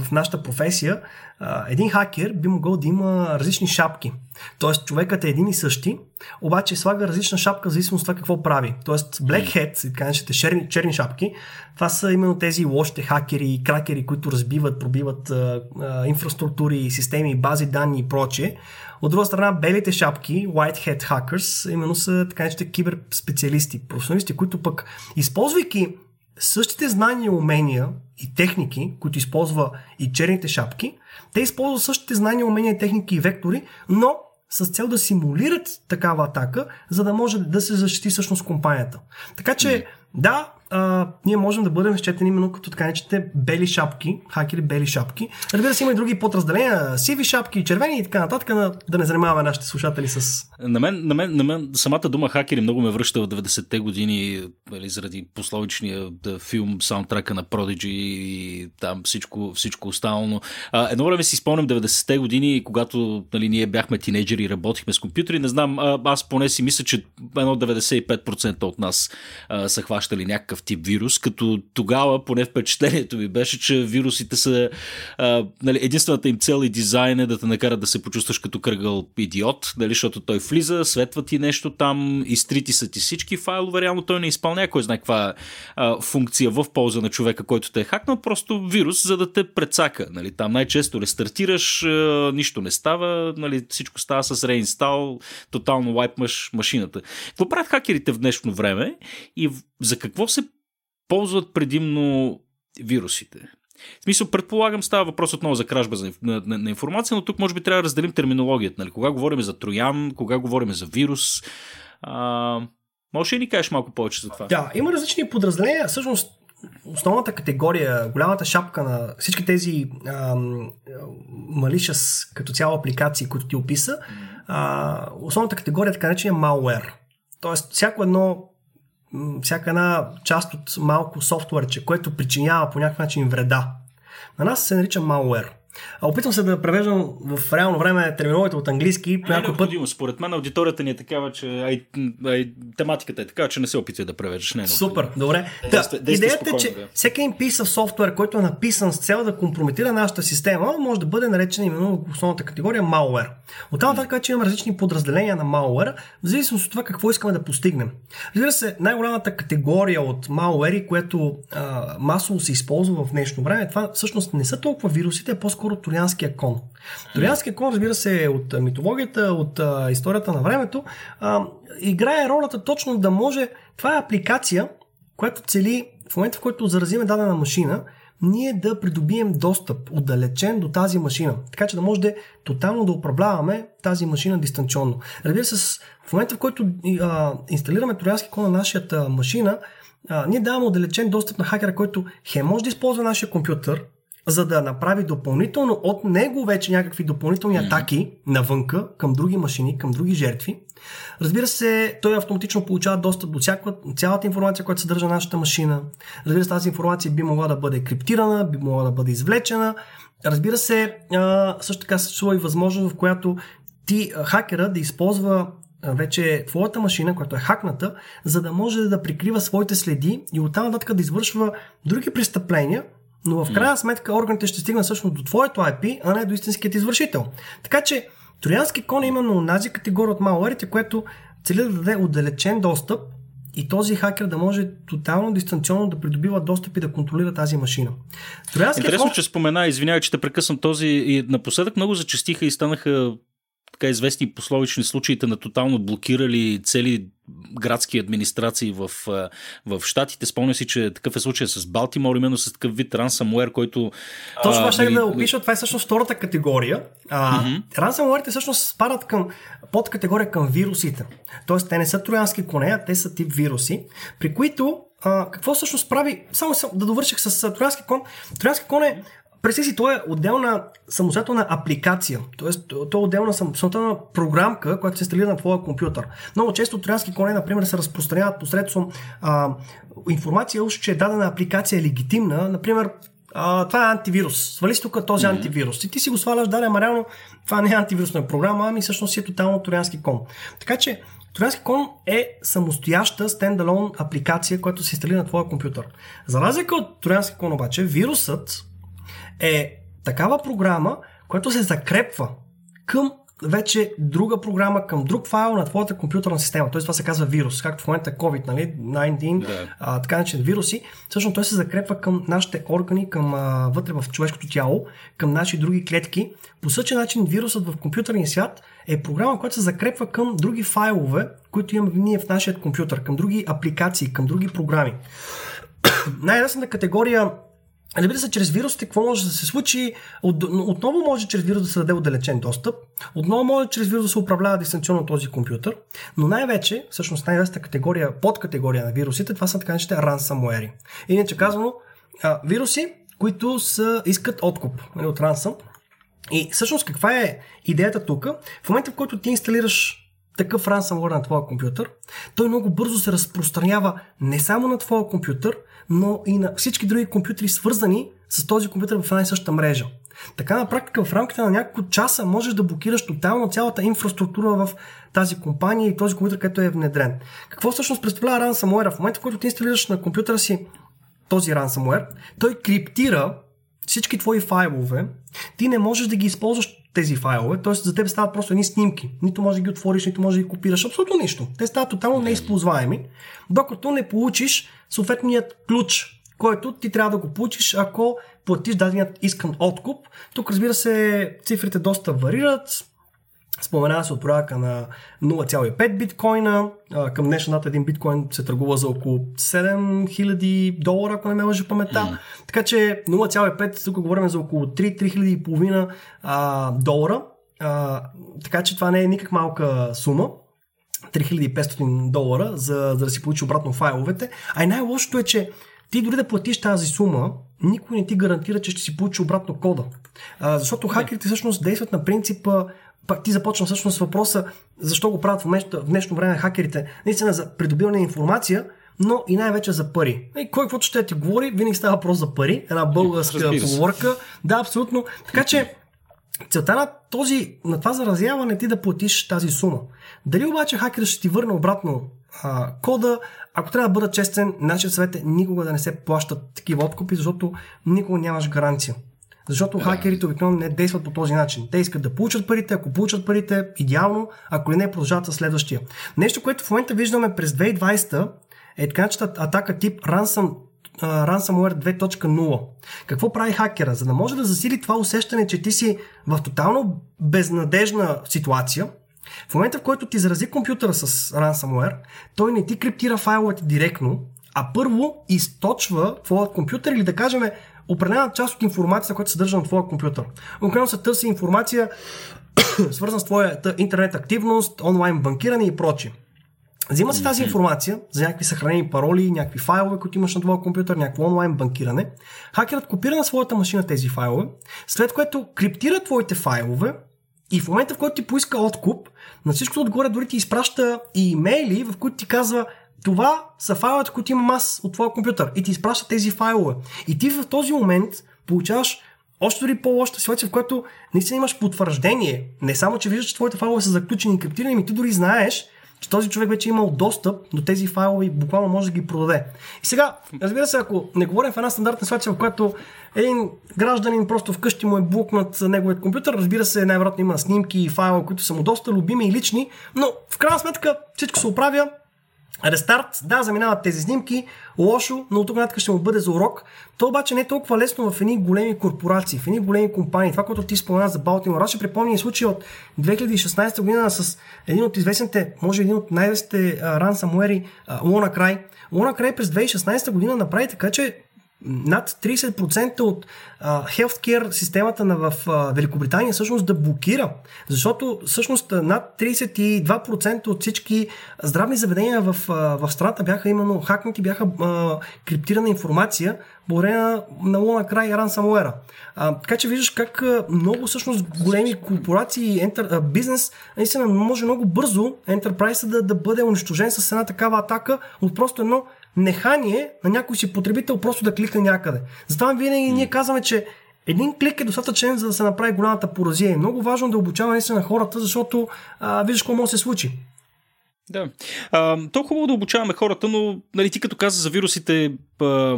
Speaker 2: в нашата професия а, един хакер би могъл да има различни шапки. Тоест човекът е един и същи, обаче слага различна шапка в зависимост от това какво прави. Тоест black hat, така наречените черни, черни шапки, това са именно тези лошите хакери и кракери, които разбиват, пробиват а, а, инфраструктури, системи, бази данни и прочее. От друга страна, белите шапки, white hat hackers, именно са така наречените киберспециалисти, професионалисти, които пък, използвайки същите знания и умения и техники, които използва и черните шапки, те използват същите знания, умения, техники и вектори, но с цел да симулират такава атака, за да може да се защити всъщност компанията. Така че, да, а, ние можем да бъдем счетени именно като така наречените бели шапки, хакери бели шапки. Разбира се, има и други подразделения, сиви шапки, червени и така нататък, да, да не занимаваме нашите слушатели с...
Speaker 1: На мен, на, мен, на мен самата дума хакери много ме връща в 90-те години, нали, заради пословичния да, филм, саундтрака на Prodigy и там всичко, всичко останало. А, едно време си спомням 90-те години, когато нали, ние бяхме тинейджери и работихме с компютри. Не знам, аз поне си мисля, че едно 95% от нас а, са хващали някакъв такъв тип вирус, като тогава, поне впечатлението ми беше, че вирусите са а, нали, единствената им цел и дизайн е да те накарат да се почувстваш като кръгъл идиот, нали, защото той влиза, светва ти нещо там, изтрити са ти всички файлове, реално той не изпълнява кой знае каква функция в полза на човека, който те е хакнал, просто вирус, за да те прецака. Нали, там най-често рестартираш, а, нищо не става, нали, всичко става с реинстал, тотално лайпмаш машината. Какво правят хакерите в днешно време и за какво се ползват предимно вирусите. В смисъл, предполагам, става въпрос отново за кражба на, на, на, информация, но тук може би трябва да разделим терминологията. Нали? Кога говорим за троян, кога говорим за вирус. А, може ли ни кажеш малко повече за това?
Speaker 2: Да, има различни подразделения. Всъщност, основната категория, голямата шапка на всички тези малишас като цяло апликации, които ти описа, а, основната категория е така наречения malware. Тоест, всяко едно всяка една част от малко софтуерче, което причинява по някакъв начин вреда. На нас се нарича malware. Опитвам се да превеждам в реално време терминологията от английски.
Speaker 1: По някой път... Според мен аудиторията ни е такава, че ай, ай, тематиката е такава, че не се опитва да превеждаш. Не е
Speaker 2: Супер, добре. Да, да, идеята е, че да. всеки един of софтуер, който е написан с цел да компрометира нашата система, може да бъде наречен именно в основната категория malware. От там нататък че имаме различни подразделения на malware, в зависимост от това какво искаме да постигнем. Разбира се, най-голямата категория от malware, което а, масово се използва в днешно време, това всъщност не са толкова вирусите, а по-скоро по-скоро Троянския кон. Троянския кон, разбира се, е от митологията, от а, историята на времето, а, играе ролята точно да може. Това е апликация, която цели в момента, в който заразиме дадена машина, ние да придобием достъп отдалечен до тази машина, така че да може да тотално да управляваме тази машина дистанционно. Разбира се, в момента, в който а, инсталираме троянски кон на нашата машина, а, ние даваме отдалечен достъп на хакера, който хе може да използва нашия компютър, за да направи допълнително от него вече някакви допълнителни атаки навънка към други машини, към други жертви. Разбира се, той автоматично получава достъп до всяка, цялата информация, която съдържа нашата машина. Разбира се, тази информация би могла да бъде криптирана, би могла да бъде извлечена. Разбира се, също така съществува и възможност, в която ти, хакера, да използва вече твоята машина, която е хакната, за да може да прикрива своите следи и оттам нататък да извършва други престъпления, но в крайна сметка органите ще стигнат всъщност до твоето IP, а не до истинският извършител. Така че Троянски кон е именно тази категория от малуерите, което цели да даде отдалечен достъп и този хакер да може тотално дистанционно да придобива достъп и да контролира тази машина.
Speaker 1: Троянски Интересно, кон... че спомена, извинявай, че те прекъсвам този и напоследък много зачастиха и станаха така известни пословични случаите на тотално блокирали цели градски администрации в, в Штатите. Спомня си, че такъв е случай с Балтимор, именно с такъв вид ransomware, който...
Speaker 2: Точно това ще нали, да опиша. Това е всъщност втората категория. А, mm-hmm. Ransomware всъщност спадат към под категория към вирусите. Тоест, те не са троянски коне, а те са тип вируси, при които а, какво всъщност прави, само да довърших с троянски кон. Троянски кон е Представи си, то е отделна самостоятелна апликация, т.е. то е отделна самостоятелна програмка, която се инсталира на твоя компютър. Много често троянски коне, например, се разпространяват посредством а, информация, че дадена апликация е легитимна. Например, а, това е антивирус. Свали си тук този mm-hmm. антивирус. И ти си го сваляш, да, ама реално това не е антивирусна програма, ами всъщност си е тотално троянски кон. Така че Trojanski кон е самостояща стендалон апликация, която се инсталира на твоя компютър. За разлика от Trojanski кон обаче, вирусът е такава програма, която се закрепва към вече друга програма към друг файл на твоята компютърна система. Тоест това се казва вирус, както в момента COVID, нали, 19, да. а, така начинат вируси. Всъщност той се закрепва към нашите органи, към а, вътре в човешкото тяло, към наши други клетки. По същия начин вирусът в компютърния свят е програма, която се закрепва към други файлове, които имаме ние в нашия компютър, към други апликации, към други програми. Най-ясната категория Разбира се, чрез вирусите какво може да се случи? От, отново може чрез вирус да се даде отдалечен достъп, отново може чрез вирус да се управлява дистанционно този компютър, но най-вече, всъщност най-вече категория, подкатегория на вирусите, това са така наречените ransomware. Иначе казано, а, вируси, които са, искат откуп нали, от рансъм. И всъщност каква е идеята тук? В момента, в който ти инсталираш такъв ransomware на твоя компютър, той много бързо се разпространява не само на твоя компютър, но и на всички други компютри, свързани с този компютър в една и съща мрежа. Така на практика в рамките на няколко часа можеш да блокираш тотално цялата инфраструктура в тази компания и този компютър, който е внедрен. Какво всъщност представлява ransomware? В момента, в който ти инсталираш на компютъра си този ransomware, той криптира всички твои файлове, ти не можеш да ги използваш тези файлове, т.е. за теб стават просто едни снимки. Нито може да ги отвориш, нито може да ги копираш, абсолютно нищо. Те стават тотално неизползваеми, докато не получиш съответният ключ, който ти трябва да го получиш, ако платиш даденият искан откуп. Тук, разбира се, цифрите доста варират. Споменава се от порядъка на 0,5 биткоина. Към днешна дата един биткоин се търгува за около 7000 долара, ако не ме лъжи паметта. Mm. Така че 0,5, тук говорим за около 3-3500 долара. А, така че това не е никак малка сума. 3500 долара, за, за да си получи обратно файловете. А и най-лошото е, че ти дори да платиш тази сума, никой не ти гарантира, че ще си получи обратно кода. А, защото хакерите всъщност действат на принципа пак ти започна всъщност с въпроса защо го правят в, в днешно време хакерите. Наистина за придобиване на информация, но и най-вече за пари. И кой каквото ще ти говори, винаги става въпрос за пари. Една българска поговорка. Да, абсолютно. Така че целта на, този, на това заразяване е ти да платиш тази сума. Дали обаче хакерът ще ти върне обратно а, кода, ако трябва да бъда честен, нашия съвет е никога да не се плащат такива откупи, защото никога нямаш гаранция. Защото да. хакерите обикновено не действат по този начин. Те искат да получат парите, ако получат парите, идеално, ако ли не, продължават със следващия. Нещо, което в момента виждаме през 2020 е така атака тип ransom, ransomware 2.0. Какво прави хакера? За да може да засили това усещане, че ти си в тотално безнадежна ситуация, в момента в който ти зарази компютъра с ransomware, той не ти криптира файловете директно, а първо източва твоят компютър или да кажем определена част от информацията, която се съдържа на твоя компютър. Обикновено се търси информация, свързана с твоята интернет активност, онлайн банкиране и прочие. Взима се тази информация за някакви съхранени пароли, някакви файлове, които имаш на твоя компютър, някакво онлайн банкиране. Хакерът копира на своята машина тези файлове, след което криптира твоите файлове и в момента, в който ти поиска откуп, на всичкото отгоре дори ти изпраща и имейли, в които ти казва това са файловете, които имам аз от твоя компютър и ти изпраща тези файлове. И ти в този момент получаваш още дори по-лоша ситуация, в която наистина имаш потвърждение. Не само, че виждаш, че твоите файлове са заключени и криптирани, ми ти дори знаеш, че този човек вече е имал достъп до тези файлове и буквално може да ги продаде. И сега, разбира се, ако не говорим в една стандартна ситуация, в която един гражданин просто вкъщи му е блокнат неговият компютър, разбира се, най-вероятно има снимки и файлове, които са му доста любими и лични, но в крайна сметка всичко се оправя, Рестарт, да, заминават тези снимки, лошо, но от тук нататък ще му бъде за урок. То обаче не е толкова лесно в едни големи корпорации, в едни големи компании. Това, което ти спомена за Балтимор, аз ще припомня и случай от 2016 година с един от известните, може един от най-известните рансамуери, Лона Край. Лона Край през 2016 година направи така, че над 30% от а, healthcare системата на, в а, Великобритания всъщност да блокира, защото всъщност над 32% от всички здравни заведения в, а, в страната бяха именно хакнати, бяха а, криптирана информация благодарение на, на край ransomware. А, така че виждаш как а, много всъщност големи корпорации, а, бизнес, наистина може много бързо Enterprise да, да бъде унищожен с една такава атака от просто едно нехание на някой си потребител просто да кликне някъде. Затова винаги ние казваме, че един клик е достатъчен, за да се направи голямата поразия. Е много важно да обучаваме наистина на хората, защото а, виждаш какво може да се случи.
Speaker 1: Да. А, то хубаво да обучаваме хората, но нали, ти като каза за вирусите, а,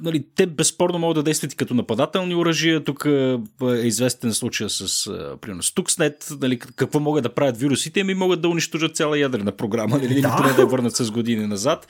Speaker 1: нали, те безспорно могат да действат и като нападателни оръжия. Тук е известен случай с, примерно, Stuxnet, нали, какво могат да правят вирусите, ми могат да унищожат цяла ядрена програма, нали, да. да я върнат с години назад.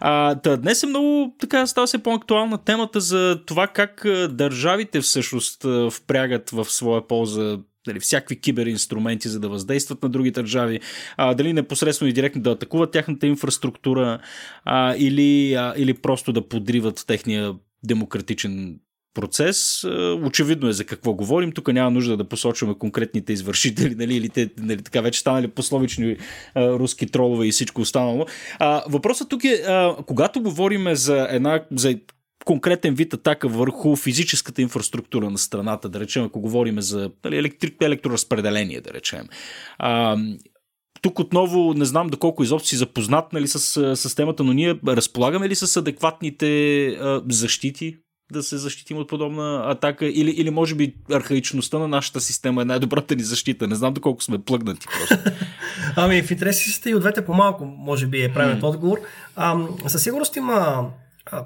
Speaker 1: А, да, днес е много, така, става се по-актуална темата за това как държавите всъщност впрягат в своя полза дали, всякакви киберинструменти, за да въздействат на други държави, а, дали непосредствено и директно да атакуват тяхната инфраструктура а, или, а, или просто да подриват техния демократичен процес. Очевидно е за какво говорим. Тук няма нужда да посочваме конкретните извършители, нали, или те нали, така вече станали пословични а, руски тролове и всичко останало. А, въпросът тук е, а, когато говорим за една за конкретен вид атака върху физическата инфраструктура на страната, да речем, ако говорим за нали, електри... електроразпределение, да речем. А, тук отново не знам доколко изобщо си запознат нали, с, с темата, но ние разполагаме ли с адекватните а, защити да се защитим от подобна атака или, или може би архаичността на нашата система е най-добрата ни защита. Не знам доколко сме плъгнати просто.
Speaker 2: ами в интереси сте и ответе по-малко, може би е правилният mm. отговор. А, със сигурност има а,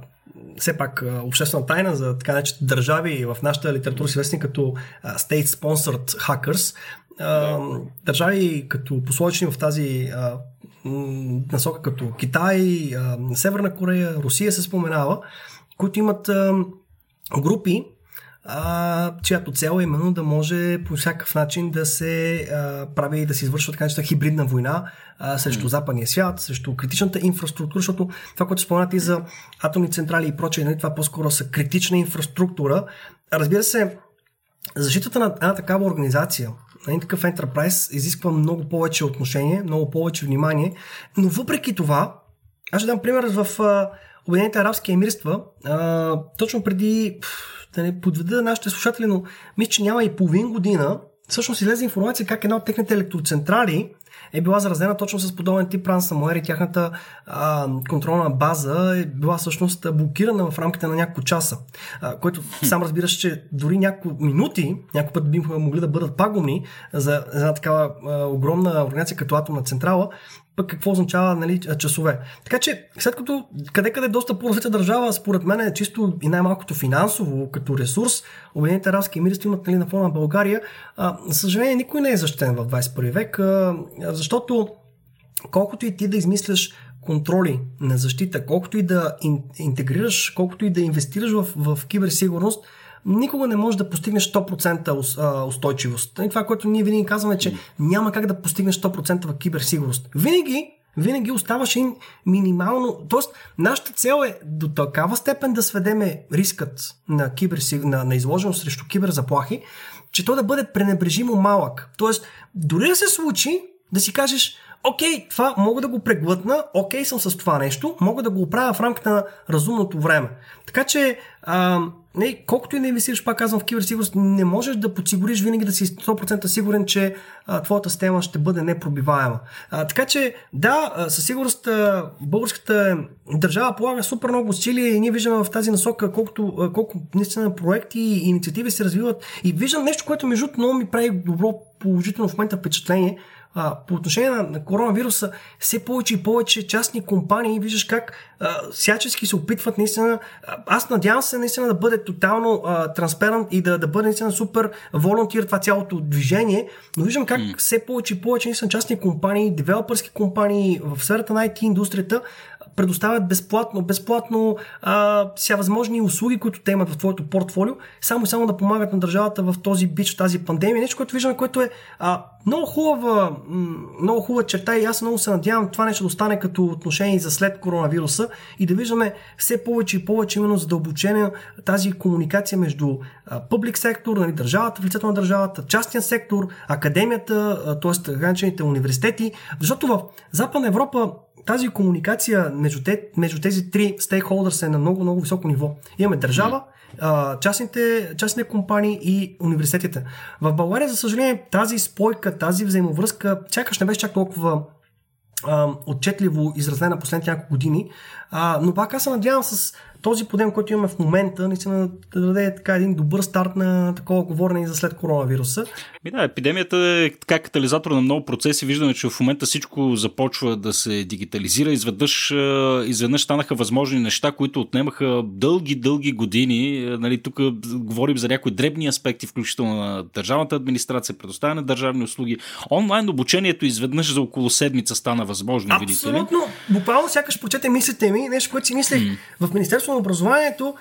Speaker 2: все пак обществена тайна за така наречените държави в нашата литература си известни като State Sponsored Hackers. Държави като пословични в тази насока като Китай, Северна Корея, Русия се споменава, които имат групи, а, чиято цел е именно да може по всякакъв начин да се а, прави, да се извършва така наречена хибридна война а, срещу mm. западния свят, срещу критичната инфраструктура, защото това, което споменате и за атомни централи и прочее, нали, това по-скоро са критична инфраструктура. Разбира се, защитата на една такава организация, на един такъв enterprise изисква много повече отношение, много повече внимание, но въпреки това, аз ще дам пример в Обединените арабски емирства, а, точно преди да не подведа нашите слушатели, но мисля, че няма и половин година, всъщност излезе информация как една от техните електроцентрали е била заразена точно с подобен тип ransomware и тяхната а, контролна база е била всъщност блокирана в рамките на няколко часа, а, което сам разбираш, че дори няколко минути, някой път би могли да бъдат пагубни за една такава а, огромна организация като атомна централа, пък какво означава нали, часове. Така че, след като къде къде е доста по-развита държава, според мен е чисто и най-малкото финансово, като ресурс, Обединените арабски емирства имат нали, на фона на България. А, за съжаление, никой не е защитен в 21 век, а, защото колкото и ти да измисляш контроли на защита, колкото и да интегрираш, колкото и да инвестираш в, в киберсигурност, никога не можеш да постигнеш 100% устойчивост. И това, което ние винаги казваме, че няма как да постигнеш 100% киберсигурност. Винаги винаги оставаше минимално. Тоест, нашата цел е до такава степен да сведеме рискът на, киберсиг... на, на изложеност срещу киберзаплахи, че той да бъде пренебрежимо малък. Тоест, дори да се случи, да си кажеш, окей, това мога да го преглътна, окей съм с това нещо, мога да го оправя в рамките на разумното време. Така че, а, не, колкото и не инвестираш, пак казвам, в киберсигурност, не можеш да подсигуриш винаги да си 100% сигурен, че а, твоята система ще бъде непробиваема. А, така че, да, със сигурност а, българската държава полага супер много усилия и ние виждаме в тази насока колкото, а, колко наистина проекти и инициативи се развиват. И виждам нещо, което между много ми прави добро положително в момента впечатление. А, по отношение на, на коронавируса, все повече и повече частни компании, виждаш как а, всячески се опитват наистина. Аз надявам се наистина да бъде тотално транспарант и да, да бъде наистина супер волонтир това цялото движение, но виждам как mm. все повече и повече наистина частни компании, девелопърски компании в сферата на IT индустрията предоставят безплатно, безплатно а, вся възможни услуги, които те имат в твоето портфолио, само само да помагат на държавата в този бич, тази пандемия. Нещо, което виждаме, което е а, много хубава, много хубава черта и аз много се надявам това нещо да остане като отношение за след коронавируса и да виждаме все повече и повече именно задълбочена тази комуникация между публик сектор, нали, държавата, в лицето на държавата, частния сектор, академията, т.е. граничените университети, защото в Западна Европа тази комуникация между, те, между тези три стейкхолдърса е на много, много високо ниво. Имаме държава, частните, частните компании и университетите. В България, за съжаление, тази спойка, тази взаимовръзка, сякаш не беше чак толкова отчетливо изразена последните няколко години. А, но пак аз се надявам с този подем, който имаме в момента, наистина да даде така един добър старт на такова говорене и за след коронавируса.
Speaker 1: Ми да, епидемията е така катализатор на много процеси. Виждаме, че в момента всичко започва да се дигитализира. Изведнъж, изведнъж станаха възможни неща, които отнемаха дълги, дълги години. Нали, тук говорим за някои дребни аспекти, включително на държавната администрация, предоставяне на държавни услуги. Онлайн обучението изведнъж за около седмица стана възможно.
Speaker 2: Абсолютно. Видите ли? Буквално сякаш прочете мислите ми, нещо, което си мислех mm. в Министерството на образованието,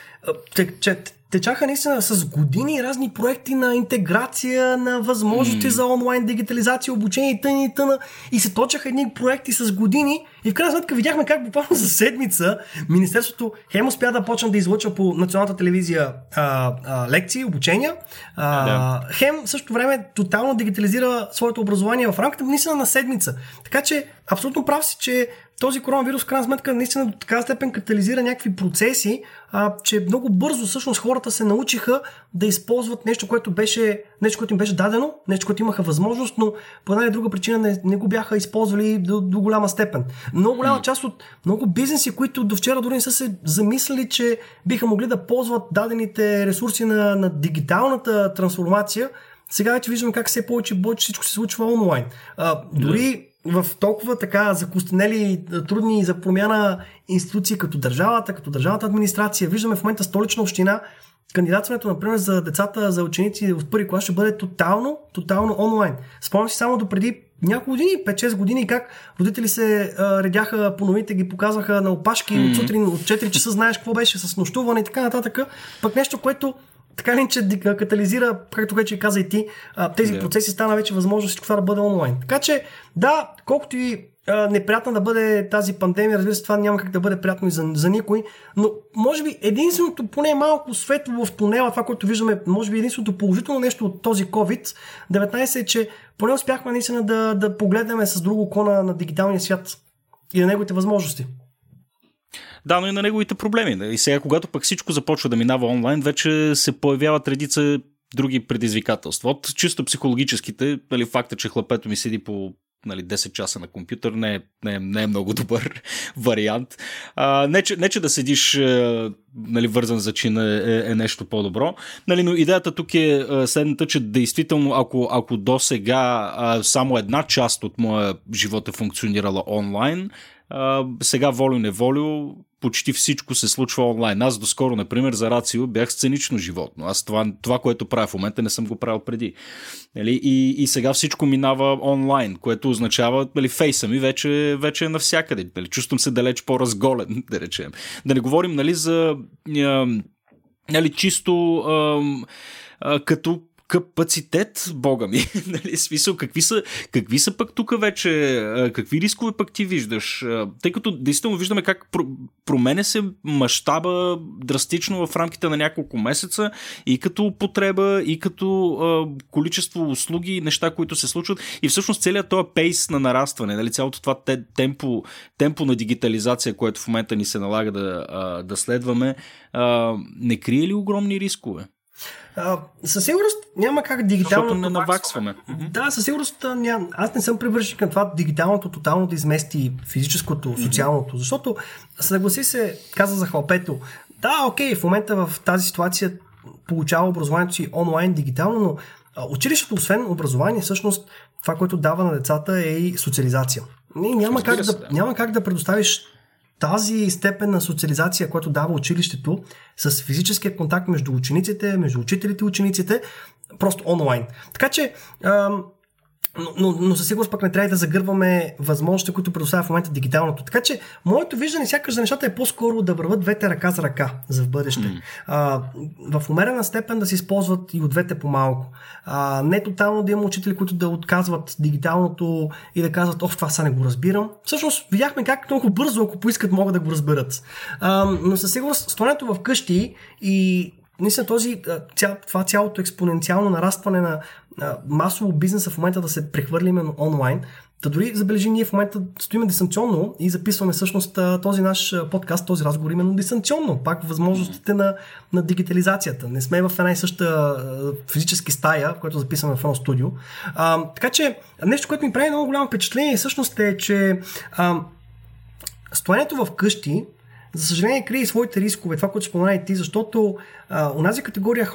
Speaker 2: течаха наистина с години разни проекти на интеграция, на възможности mm. за онлайн дигитализация, обучение и тъна и тъна. И се точаха едни проекти с години. И в крайна сметка видяхме как буквално за седмица Министерството хем успя да почне да излъчва по националната телевизия а, а, лекции, обучения. А, да. Хем в същото време тотално дигитализира своето образование в рамките наистина на седмица. Така че абсолютно прав си, че този коронавирус, в крайна сметка, наистина до така степен катализира някакви процеси, а, че много бързо всъщност хората се научиха да използват нещо, което беше, нещо, което им беше дадено, нещо, което имаха възможност, но по една или друга причина не, не го бяха използвали до, до голяма степен. Много голяма част от много бизнеси, които до вчера дори не са се замислили, че биха могли да ползват дадените ресурси на, на дигиталната трансформация, сега вече виждам как все повече и повече всичко се случва онлайн. А, дори в толкова така закостенели, трудни за промяна институции като държавата, като държавната администрация. Виждаме в момента столична община, кандидатстването, например, за децата, за ученици в първи клас ще бъде тотално, тотално онлайн. Спомням си само до преди няколко години, 5-6 години, как родители се а, редяха по новите, ги показваха на опашки mm-hmm. от сутрин, от 4 часа знаеш какво беше с нощуване и така нататък. Пък нещо, което така ли, че катализира, както вече каза и ти, тези yeah. процеси стана вече възможно всичко това да бъде онлайн. Така че, да, колкото и неприятна да бъде тази пандемия, разбира се, това няма как да бъде приятно и за, за никой, но може би единственото, поне малко светло в тунела, това, което виждаме, може би единственото положително нещо от този COVID-19 е, че поне успяхме наистина да, да погледнем с друго око на, на дигиталния свят и на неговите възможности.
Speaker 1: Да, но и на неговите проблеми. И сега, когато пък всичко започва да минава онлайн, вече се появяват редица други предизвикателства. От чисто психологическите, нали, факта, че хлапето ми седи по нали, 10 часа на компютър не е, не е, не е много добър вариант. А, не, че, не, че да седиш а, нали, вързан за чин е, е, е нещо по-добро, нали, но идеята тук е а, следната, че действително ако, ако до сега само една част от моя живот е функционирала онлайн, а, сега волю-неволю почти всичко се случва онлайн. Аз доскоро, например, за Рацио бях сценично животно. Аз това, това което правя в момента, не съм го правил преди. Нали? И, и сега всичко минава онлайн, което означава, нали, фейса ми вече, вече е навсякъде. Нали? Чувствам се далеч по-разголен, да речем. Да не говорим нали, за нали, чисто като капацитет, бога ми. нали, смисъл, какви са, какви са пък тук вече, какви рискове пък ти виждаш? Тъй като действително виждаме как променя се мащаба драстично в рамките на няколко месеца и като употреба, и като а, количество услуги, неща, които се случват и всъщност целият този пейс на нарастване, нали, цялото това темпо, темпо на дигитализация, което в момента ни се налага да, а, да следваме, а, не крие ли огромни рискове?
Speaker 2: А, със сигурност няма как дигитално.
Speaker 1: Защото не наваксваме.
Speaker 2: Да, със сигурност ням... аз не съм привършен към това дигиталното тотално да измести физическото, социалното. Защото, съгласи се, каза за хлапето. Да, окей, в момента в тази ситуация получава образованието си онлайн, дигитално, но училището, освен образование, всъщност това, което дава на децата е и социализация. Няма, как да. няма как да предоставиш тази степен на социализация, която дава училището, с физическия контакт между учениците, между учителите и учениците, просто онлайн. Така че, но, но, но със сигурност пък не трябва да загърваме възможности, които предоставя в момента дигиталното. Така че, моето виждане сякаш за нещата е по-скоро да върват двете ръка за ръка за в бъдеще. Mm. А, в умерена степен да се използват и от двете по-малко. А, не тотално да има учители, които да отказват дигиталното и да казват, ох, това са не го разбирам. Всъщност, видяхме как много бързо, ако поискат, могат да го разберат. А, но със сигурност, стоянето в къщи и наистина този, ця, това цялото експоненциално нарастване на масово бизнеса в момента да се прехвърли именно онлайн. Та дори забележи, ние в момента стоиме дистанционно и записваме всъщност този наш подкаст, този разговор именно дистанционно. Пак възможностите на, на дигитализацията. Не сме в една и съща физически стая, в която записваме в едно студио. А, така че нещо, което ми прави много голямо впечатление всъщност е, че а, стоянето в къщи за съжаление, крие и своите рискове, това, което спомена и ти, защото а, унази категория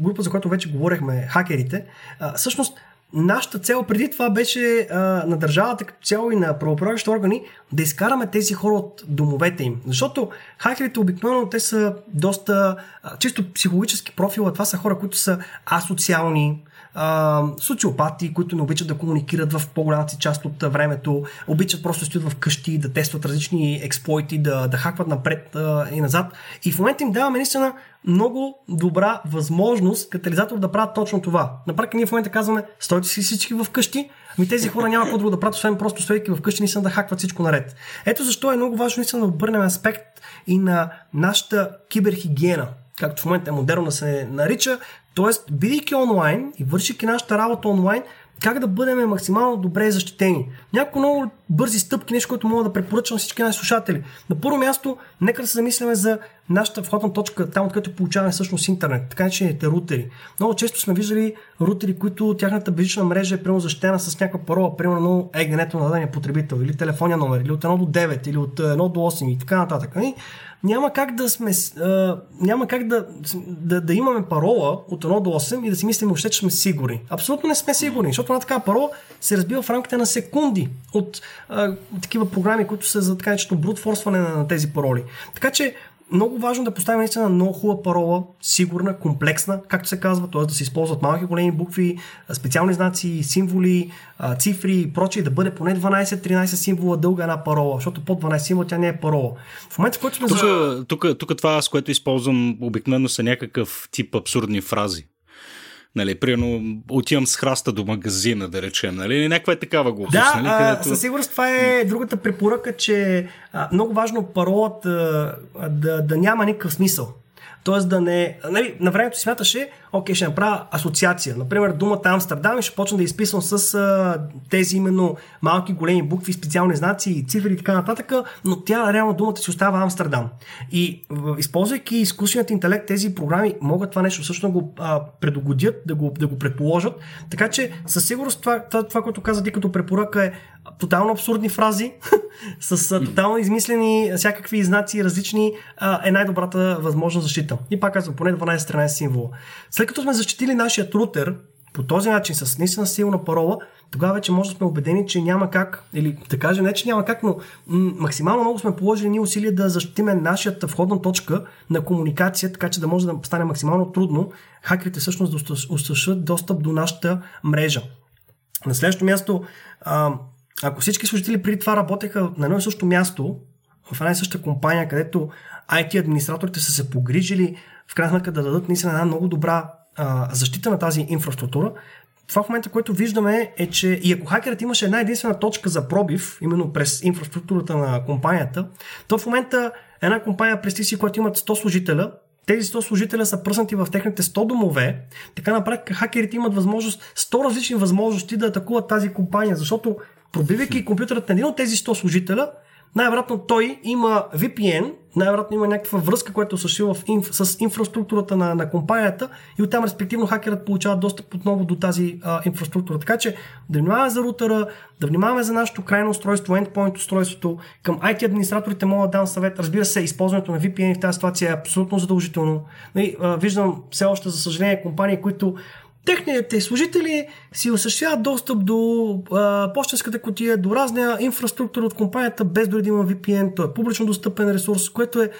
Speaker 2: група, за която вече говорихме, хакерите, а, всъщност нашата цел преди това беше а, на държавата като цяло и на правоправящите органи да изкараме тези хора от домовете им. Защото хакерите обикновено те са доста а, чисто психологически профила. Това са хора, които са асоциални, а, социопати, които не обичат да комуникират в по-голямата си част от времето, обичат просто да стоят в къщи, да тестват различни експлойти, да, да хакват напред а, и назад. И в момента им даваме наистина много добра възможност катализатор да правят точно това. На практика ние в момента казваме, стойте си всички в къщи, ми тези хора няма какво друго да правят, освен просто стоейки в къщи, наистина да хакват всичко наред. Ето защо е много важно наистина да обърнем аспект и на нашата киберхигиена както в момента е модерно да се нарича, Тоест, бидейки онлайн и вършики нашата работа онлайн, как да бъдем максимално добре защитени. Някои много бързи стъпки, нещо, което мога да препоръчам всички наши слушатели. На първо място, нека да се замисляме за нашата входна точка, там откъдето получаваме всъщност интернет, така начините рутери. Много често сме виждали рутери, които тяхната безжична мрежа е прямо защитена с някаква парола, примерно егенето на дадения потребител, или телефония номер, или от 1 до 9, или от 1 до 8 и така нататък. И няма как да сме. А, няма как да, да, да имаме парола от 1 до 8 и да си мислим въобще, че сме сигурни. Абсолютно не сме сигурни, защото една такава парола се разбива в рамките на секунди от а, такива програми, които са за така наречено брутфорсване на, на тези пароли. Така че много важно да поставим наистина много хубава парола, сигурна, комплексна, както се казва, т.е. да се използват малки големи букви, специални знаци, символи, цифри и прочие, да бъде поне 12-13 символа дълга една парола, защото под 12 символа тя не е парола. В момента, в който сме...
Speaker 1: Тук, тук, тук това, с което използвам обикновено са някакъв тип абсурдни фрази. Нали, примерно, отивам с храста до магазина, да речем, нали, някаква е такава глупост.
Speaker 2: Да,
Speaker 1: нали,
Speaker 2: където... със сигурност това е другата препоръка, че а, много важно паролът а, да, да няма никакъв смисъл. Тоест да не... Нали, на времето смяташе, окей, ще направя асоциация. Например, думата Амстердам и ще почна да изписвам с а, тези именно малки, големи букви, специални знаци, цифри и така нататък, но тя реално думата си остава Амстердам. И използвайки изкуственият интелект, тези програми могат това нещо всъщност да го а, предогодят, да го, да го предположат. Така че със сигурност това, това, това което каза ти като препоръка е тотално абсурдни фрази, с тотално измислени всякакви знаци различни, е най-добрата възможна защита. И пак казвам, поне 12-13 символа. След като сме защитили нашия рутер по този начин, с наистина силна парола, тогава вече може да сме убедени, че няма как, или да кажем не, че няма как, но м- максимално много сме положили ни усилия да защитиме нашата входна точка на комуникация, така че да може да стане максимално трудно хакерите всъщност да осъществят достъп до нашата мрежа. На следващото място, а, ако всички служители преди това работеха на едно и също място, в една и съща компания, където IT администраторите са се погрижили в крайна сметка да дадат наистина една много добра а, защита на тази инфраструктура, това в момента, което виждаме е, че и ако хакерът имаше една единствена точка за пробив, именно през инфраструктурата на компанията, то в момента една компания през си, която имат 100 служителя, тези 100 служителя са пръснати в техните 100 домове, така на практика хакерите имат възможност, 100 различни възможности да атакуват тази компания, защото пробивайки компютърът на един от тези 100 служителя, най-вероятно той има VPN, най-вероятно има някаква връзка, която се в инф, с инфраструктурата на, на компанията и оттам респективно хакерът получава достъп отново до тази а, инфраструктура. Така че да внимаваме за рутера, да внимаваме за нашето крайно устройство, endpoint устройството. Към IT администраторите могат да дам съвет. Разбира се, използването на VPN в тази ситуация е абсолютно задължително. Нали, виждам все още, за съжаление, компании, които техните служители си осъществяват достъп до а, почтенската котия, до разна инфраструктура от компанията, без дори да има VPN. Той е публично достъпен ресурс, което е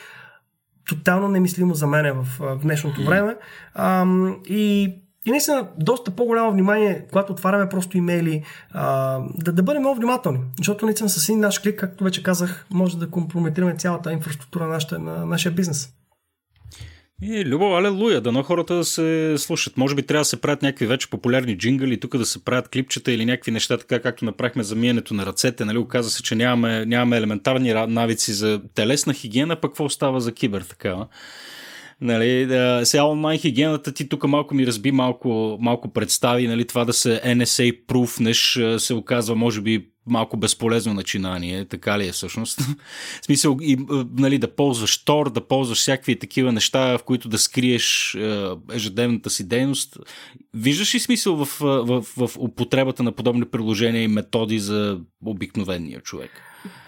Speaker 2: тотално немислимо за мен в, в днешното време. А, и и наистина доста по-голямо внимание, когато отваряме просто имейли, а, да, да бъдем много внимателни. Защото наистина с един наш клик, както вече казах, може да компрометираме цялата инфраструктура на нашия бизнес.
Speaker 1: И, Любо, алелуя, дано хората да се слушат. Може би трябва да се правят някакви вече популярни джингали, тук да се правят клипчета или някакви неща, така както направихме за миенето на ръцете. Нали? Оказа се, че нямаме, нямаме елементарни навици за телесна хигиена, пък какво остава за кибер такава. Нали, да, сега онлайн хигиената ти тук малко ми разби малко, малко представи, нали, това да се NSA пруфнеш се оказва може би малко безполезно начинание, така ли е всъщност? в смисъл, и, нали, да ползваш Тор, да ползваш всякакви такива неща, в които да скриеш е, ежедневната си дейност. Виждаш ли смисъл в, в, в, в употребата на подобни приложения и методи за обикновения човек?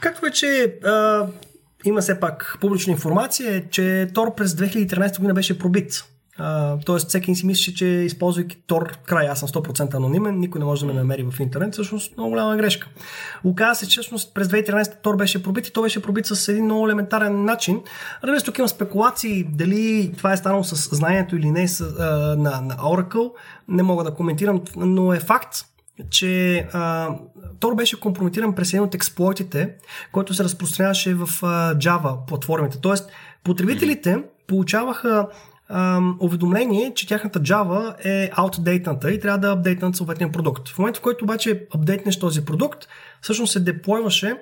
Speaker 2: Както вече има все пак публична информация, че Тор през 2013 година беше пробит. Тоест, всеки си мисли, че използвайки Тор край, аз съм 100% анонимен, никой не може да ме намери в интернет, всъщност много голяма грешка. Оказва се, че всъщност през 2013 Тор беше пробит и то беше пробит с един много елементарен начин. Разбира тук има спекулации дали това е станало с знанието или не с, uh, на, на Oracle, не мога да коментирам, но е факт, че а, Тор беше компрометиран през един от експлойтите, който се разпространяваше в а, Java платформите. Тоест, потребителите получаваха а, уведомление, че тяхната Java е outdated и трябва да апдейтнат съответния продукт. В момента, в който обаче апдейтнеш този продукт, всъщност се деплойваше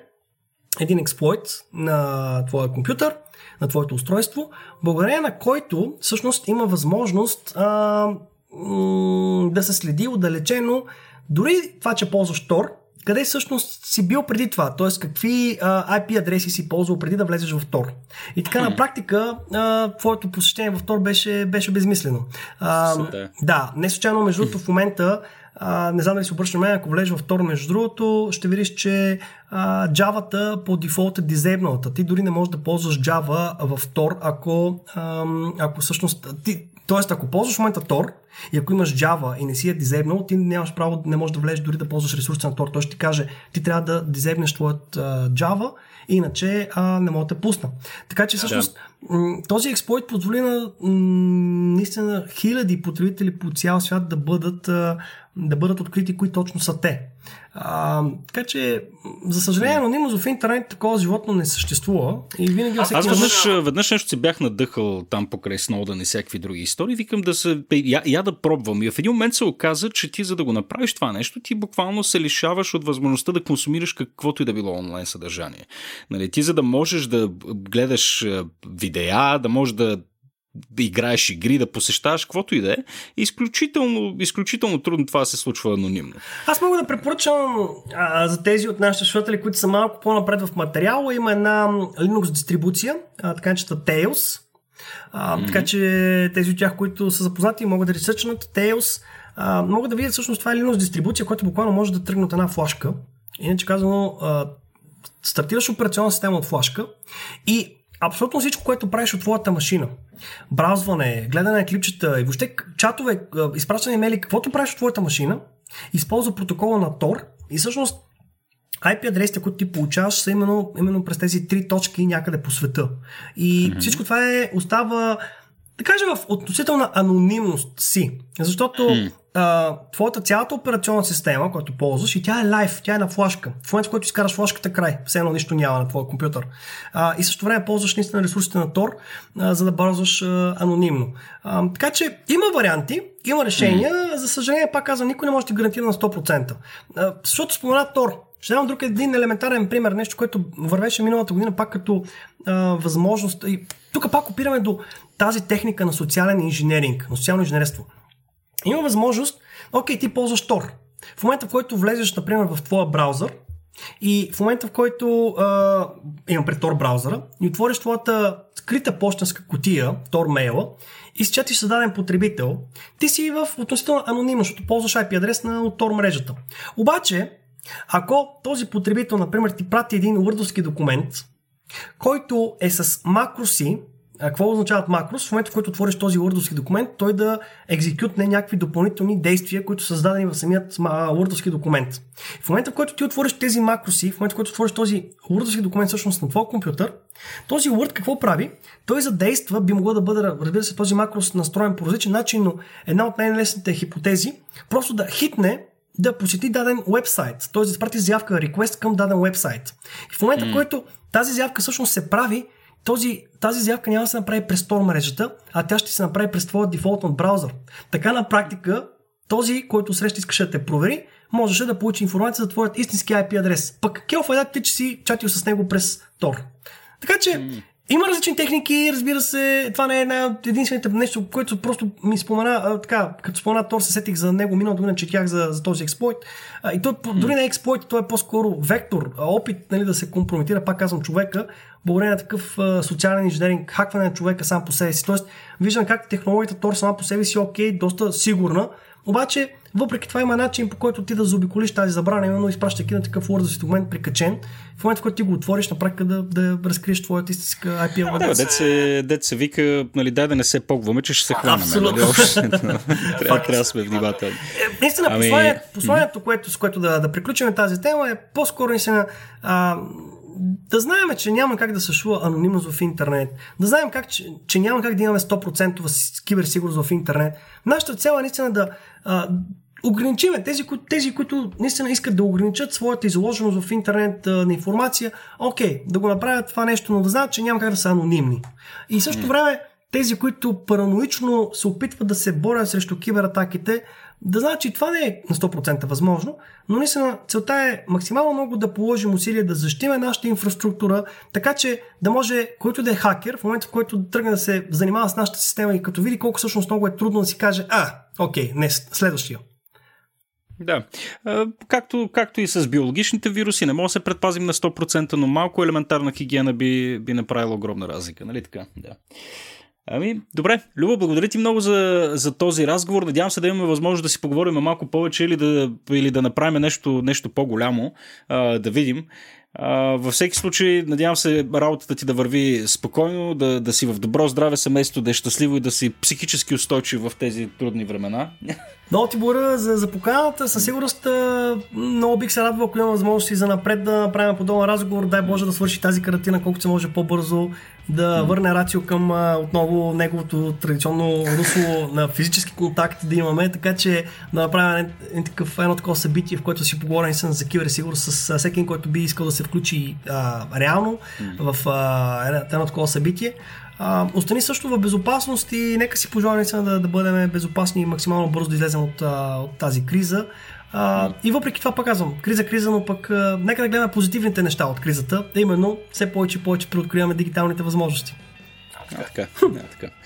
Speaker 2: един експлойт на твоя компютър, на твоето устройство, благодарение на който всъщност има възможност а, м- да се следи отдалечено дори това, че ползваш Tor, къде всъщност си бил преди това, т.е. какви а, IP адреси си ползвал преди да влезеш в Tor. И така на практика а, твоето посещение в Tor беше, беше безмислено. А, да, не случайно между другото в момента а, не знам дали си обръща мен, ако влезеш в Tor, между другото, ще видиш, че а, Java-та по дефолт е дизейбналата. Ти дори не можеш да ползваш Java в Tor, ако, ако всъщност ти, Тоест, ако ползваш в момента Tor и ако имаш Java и не си я дизейбнал, ти нямаш право, не можеш да влезеш дори да ползваш ресурси на Tor. Той ще ти каже, ти трябва да дизейбнеш твоят uh, Java, иначе а, не мога да те пусна. Така че всъщност да. този експлойт позволи на наистина хиляди потребители по цял свят да бъдат, да бъдат открити кои точно са те. А, така че, за съжаление, анонимност в интернет такова животно не съществува. И винаги
Speaker 1: Аз, аз веднъж, веднъж нещо си бях надъхал там покрай Сноудън и всякакви други истории. Викам да се. Я, я да пробвам. И в един момент се оказа, че ти за да го направиш това нещо, ти буквално се лишаваш от възможността да консумираш каквото и да било онлайн съдържание. Нали, ти за да можеш да гледаш видеа, да можеш да да играеш игри, да посещаваш, каквото и да е, изключително, изключително трудно това се случва анонимно.
Speaker 2: Аз мога да препоръчам а, за тези от нашите слушатели, които са малко по-напред в материала, има една Linux дистрибуция, а, така че Tails. А, mm-hmm. Така че тези от тях, които са запознати, могат да ресърчнат Tails. А, могат да видят всъщност това е Linux дистрибуция, която буквално може да тръгне от една флашка. Иначе казано, а, стартираш операционна система от флашка и абсолютно всичко, което правиш от твоята машина, браузване, гледане на клипчета и въобще чатове, изпращане имейли, каквото правиш от твоята машина, използва протокола на Tor и всъщност IP адресите, които ти получаваш, са именно, именно през тези три точки някъде по света. И mm-hmm. всичко това е, остава, да кажем, в относителна анонимност си. Защото а, твоята цялата операционна система, която ползваш, и тя е лайв, тя е на флашка. В момента, в който изкараш флашката край, все едно нищо няма на твоя компютър. А, и също време ползваш наистина ресурсите на Tor, а, за да бързваш а, анонимно. А, така че има варианти, има решения. Mm. За съжаление, пак казвам, никой не може да ти гарантира на 100%. А, защото спомена Tor. Ще дам друг един елементарен пример, нещо, което вървеше миналата година пак като а, възможност. И тук пак опираме до тази техника на социален инженеринг, на социално инженерство. Има възможност, окей, ти ползваш Tor. В момента, в който влезеш, например, в твоя браузър и в момента, в който а, имам пред Tor браузъра и отвориш твоята скрита почтенска котия, Tor мейла, и счетиш създаден потребител, ти си в относително анонимно, защото ползваш IP адрес на Tor мрежата. Обаче, ако този потребител, например, ти прати един word документ, който е с макроси какво означават макрос? В момента, в който отвориш този Word документ, той да екзекютне някакви допълнителни действия, които са създадени в самият Word документ. В момента, в който ти отвориш тези макроси, в момента, в който отвориш този Word документ всъщност на твой компютър, този Word какво прави? Той задейства, би могло да бъде, разбира се, този макрос настроен по различен начин, но една от най-лесните хипотези, просто да хитне да посети даден вебсайт, т.е. да изпрати заявка, request към даден вебсайт. И в момента, mm. в който тази заявка всъщност се прави, този, тази заявка няма да се направи през Tor мрежата, а тя ще се направи през твоя дефолтен браузър. Така на практика, този, който среща искаше да те провери, можеше да получи информация за твоят истински IP адрес. Пък Келф е ти, че си чатил с него през Tor. Така че. Има различни техники, разбира се, това не е една единствените нещо, което просто ми спомена, а, така, като спомена Тор, се сетих за него миналата година, четях за, за този експлойт. А, и той дори не е експлойт, той е по-скоро вектор, опит нали, да се компрометира, пак казвам, човека, благодарение на такъв а, социален инженеринг, хакване на човека сам по себе си. Тоест, виждам как технологията Тор сама по себе си е окей, доста сигурна, обаче, въпреки това има начин по който ти да заобиколиш тази забрана, именно изпращайки на такъв Word документ прикачен, в момента, в който ти го отвориш, на практика да, да разкриеш твоята истинска IP
Speaker 1: адрес. Да, дет се, дет се вика, нали, дай да не се погваме, че ще се хванем.
Speaker 2: Абсолютно.
Speaker 1: Нали, трябва, трябва да сме внимателни.
Speaker 2: Е, наистина, ами... посланието, посланието което, с което да, да приключим тази тема е по-скоро наистина а, да знаем, че няма как да съществува анонимност в интернет, да знаем как, че, че няма как да имаме 100% киберсигурност в интернет. Нашата цел е наистина да а, ограничиме тези, тези, които наистина искат да ограничат своята изложеност в интернет а, на информация, окей, да го направят това нещо, но да знаят, че няма как да са анонимни. И също време тези, които параноично се опитват да се борят срещу кибератаките, да знаят, че това не е на 100% възможно, но наистина целта е максимално много да положим усилия да защитиме нашата инфраструктура, така че да може който да е хакер, в момента в който тръгне да се занимава с нашата система и като види колко всъщност много е трудно да си каже, а, окей, не, следващия.
Speaker 1: Да. Както, както и с биологичните вируси, не може да се предпазим на 100%, но малко елементарна хигиена би, би направила огромна разлика. Нали така? Да. Ами, добре. Люба, благодаря ти много за, за този разговор. Надявам се да имаме възможност да си поговорим малко повече или да, или да направим нещо, нещо по-голямо, а, да видим. Във всеки случай, надявам се работата ти да върви спокойно, да, да си в добро здраве семейство, да е щастливо и да си психически устойчив в тези трудни времена.
Speaker 2: Много ти благодаря за, за поканата. Със сигурност много бих се радвал, ако имам възможност и за напред да направим подобен разговор. Дай Боже да свърши тази карантина колкото се може по-бързо, да върне Рацио към отново неговото традиционно русло на физически контакти да имаме, така че да направим такъв, едно такова събитие, в което си поговорим за киберсигурност с всеки, който би искал да се включи а, реално в а, едно такова събитие. А, остани също в безопасност и нека си пожелаем да, да бъдем безопасни и максимално бързо да излезем от, от тази криза. А, и въпреки това пак казвам, криза, криза, но пък а, нека да гледаме позитивните неща от кризата, а именно все повече и повече преоткриваме дигиталните възможности.
Speaker 1: А, така, а, така.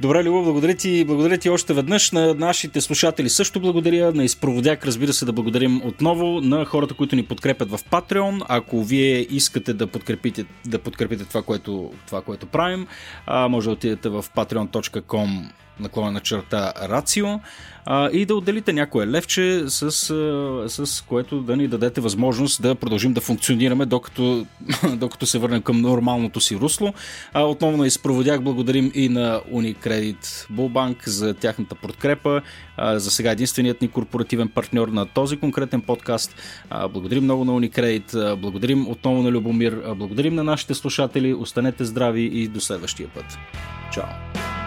Speaker 1: Добре, Любов, благодаря ти, благодаря ти още веднъж. На нашите слушатели също благодаря. На изпроводяк, разбира се, да благодарим отново на хората, които ни подкрепят в Patreon. Ако вие искате да подкрепите, да подкрепите това, което, това, което правим, може да отидете в patreon.com наклона на черта Рацио а, и да отделите някое левче, с, а, с което да ни дадете възможност да продължим да функционираме, докато, докато се върнем към нормалното си русло. А, отново на изпроводях благодарим и на Unicredit Bullbank за тяхната подкрепа. А, за сега единственият ни корпоративен партньор на този конкретен подкаст. А, благодарим много на Unicredit, благодарим отново на Любомир, благодарим на нашите слушатели, останете здрави и до следващия път. Чао!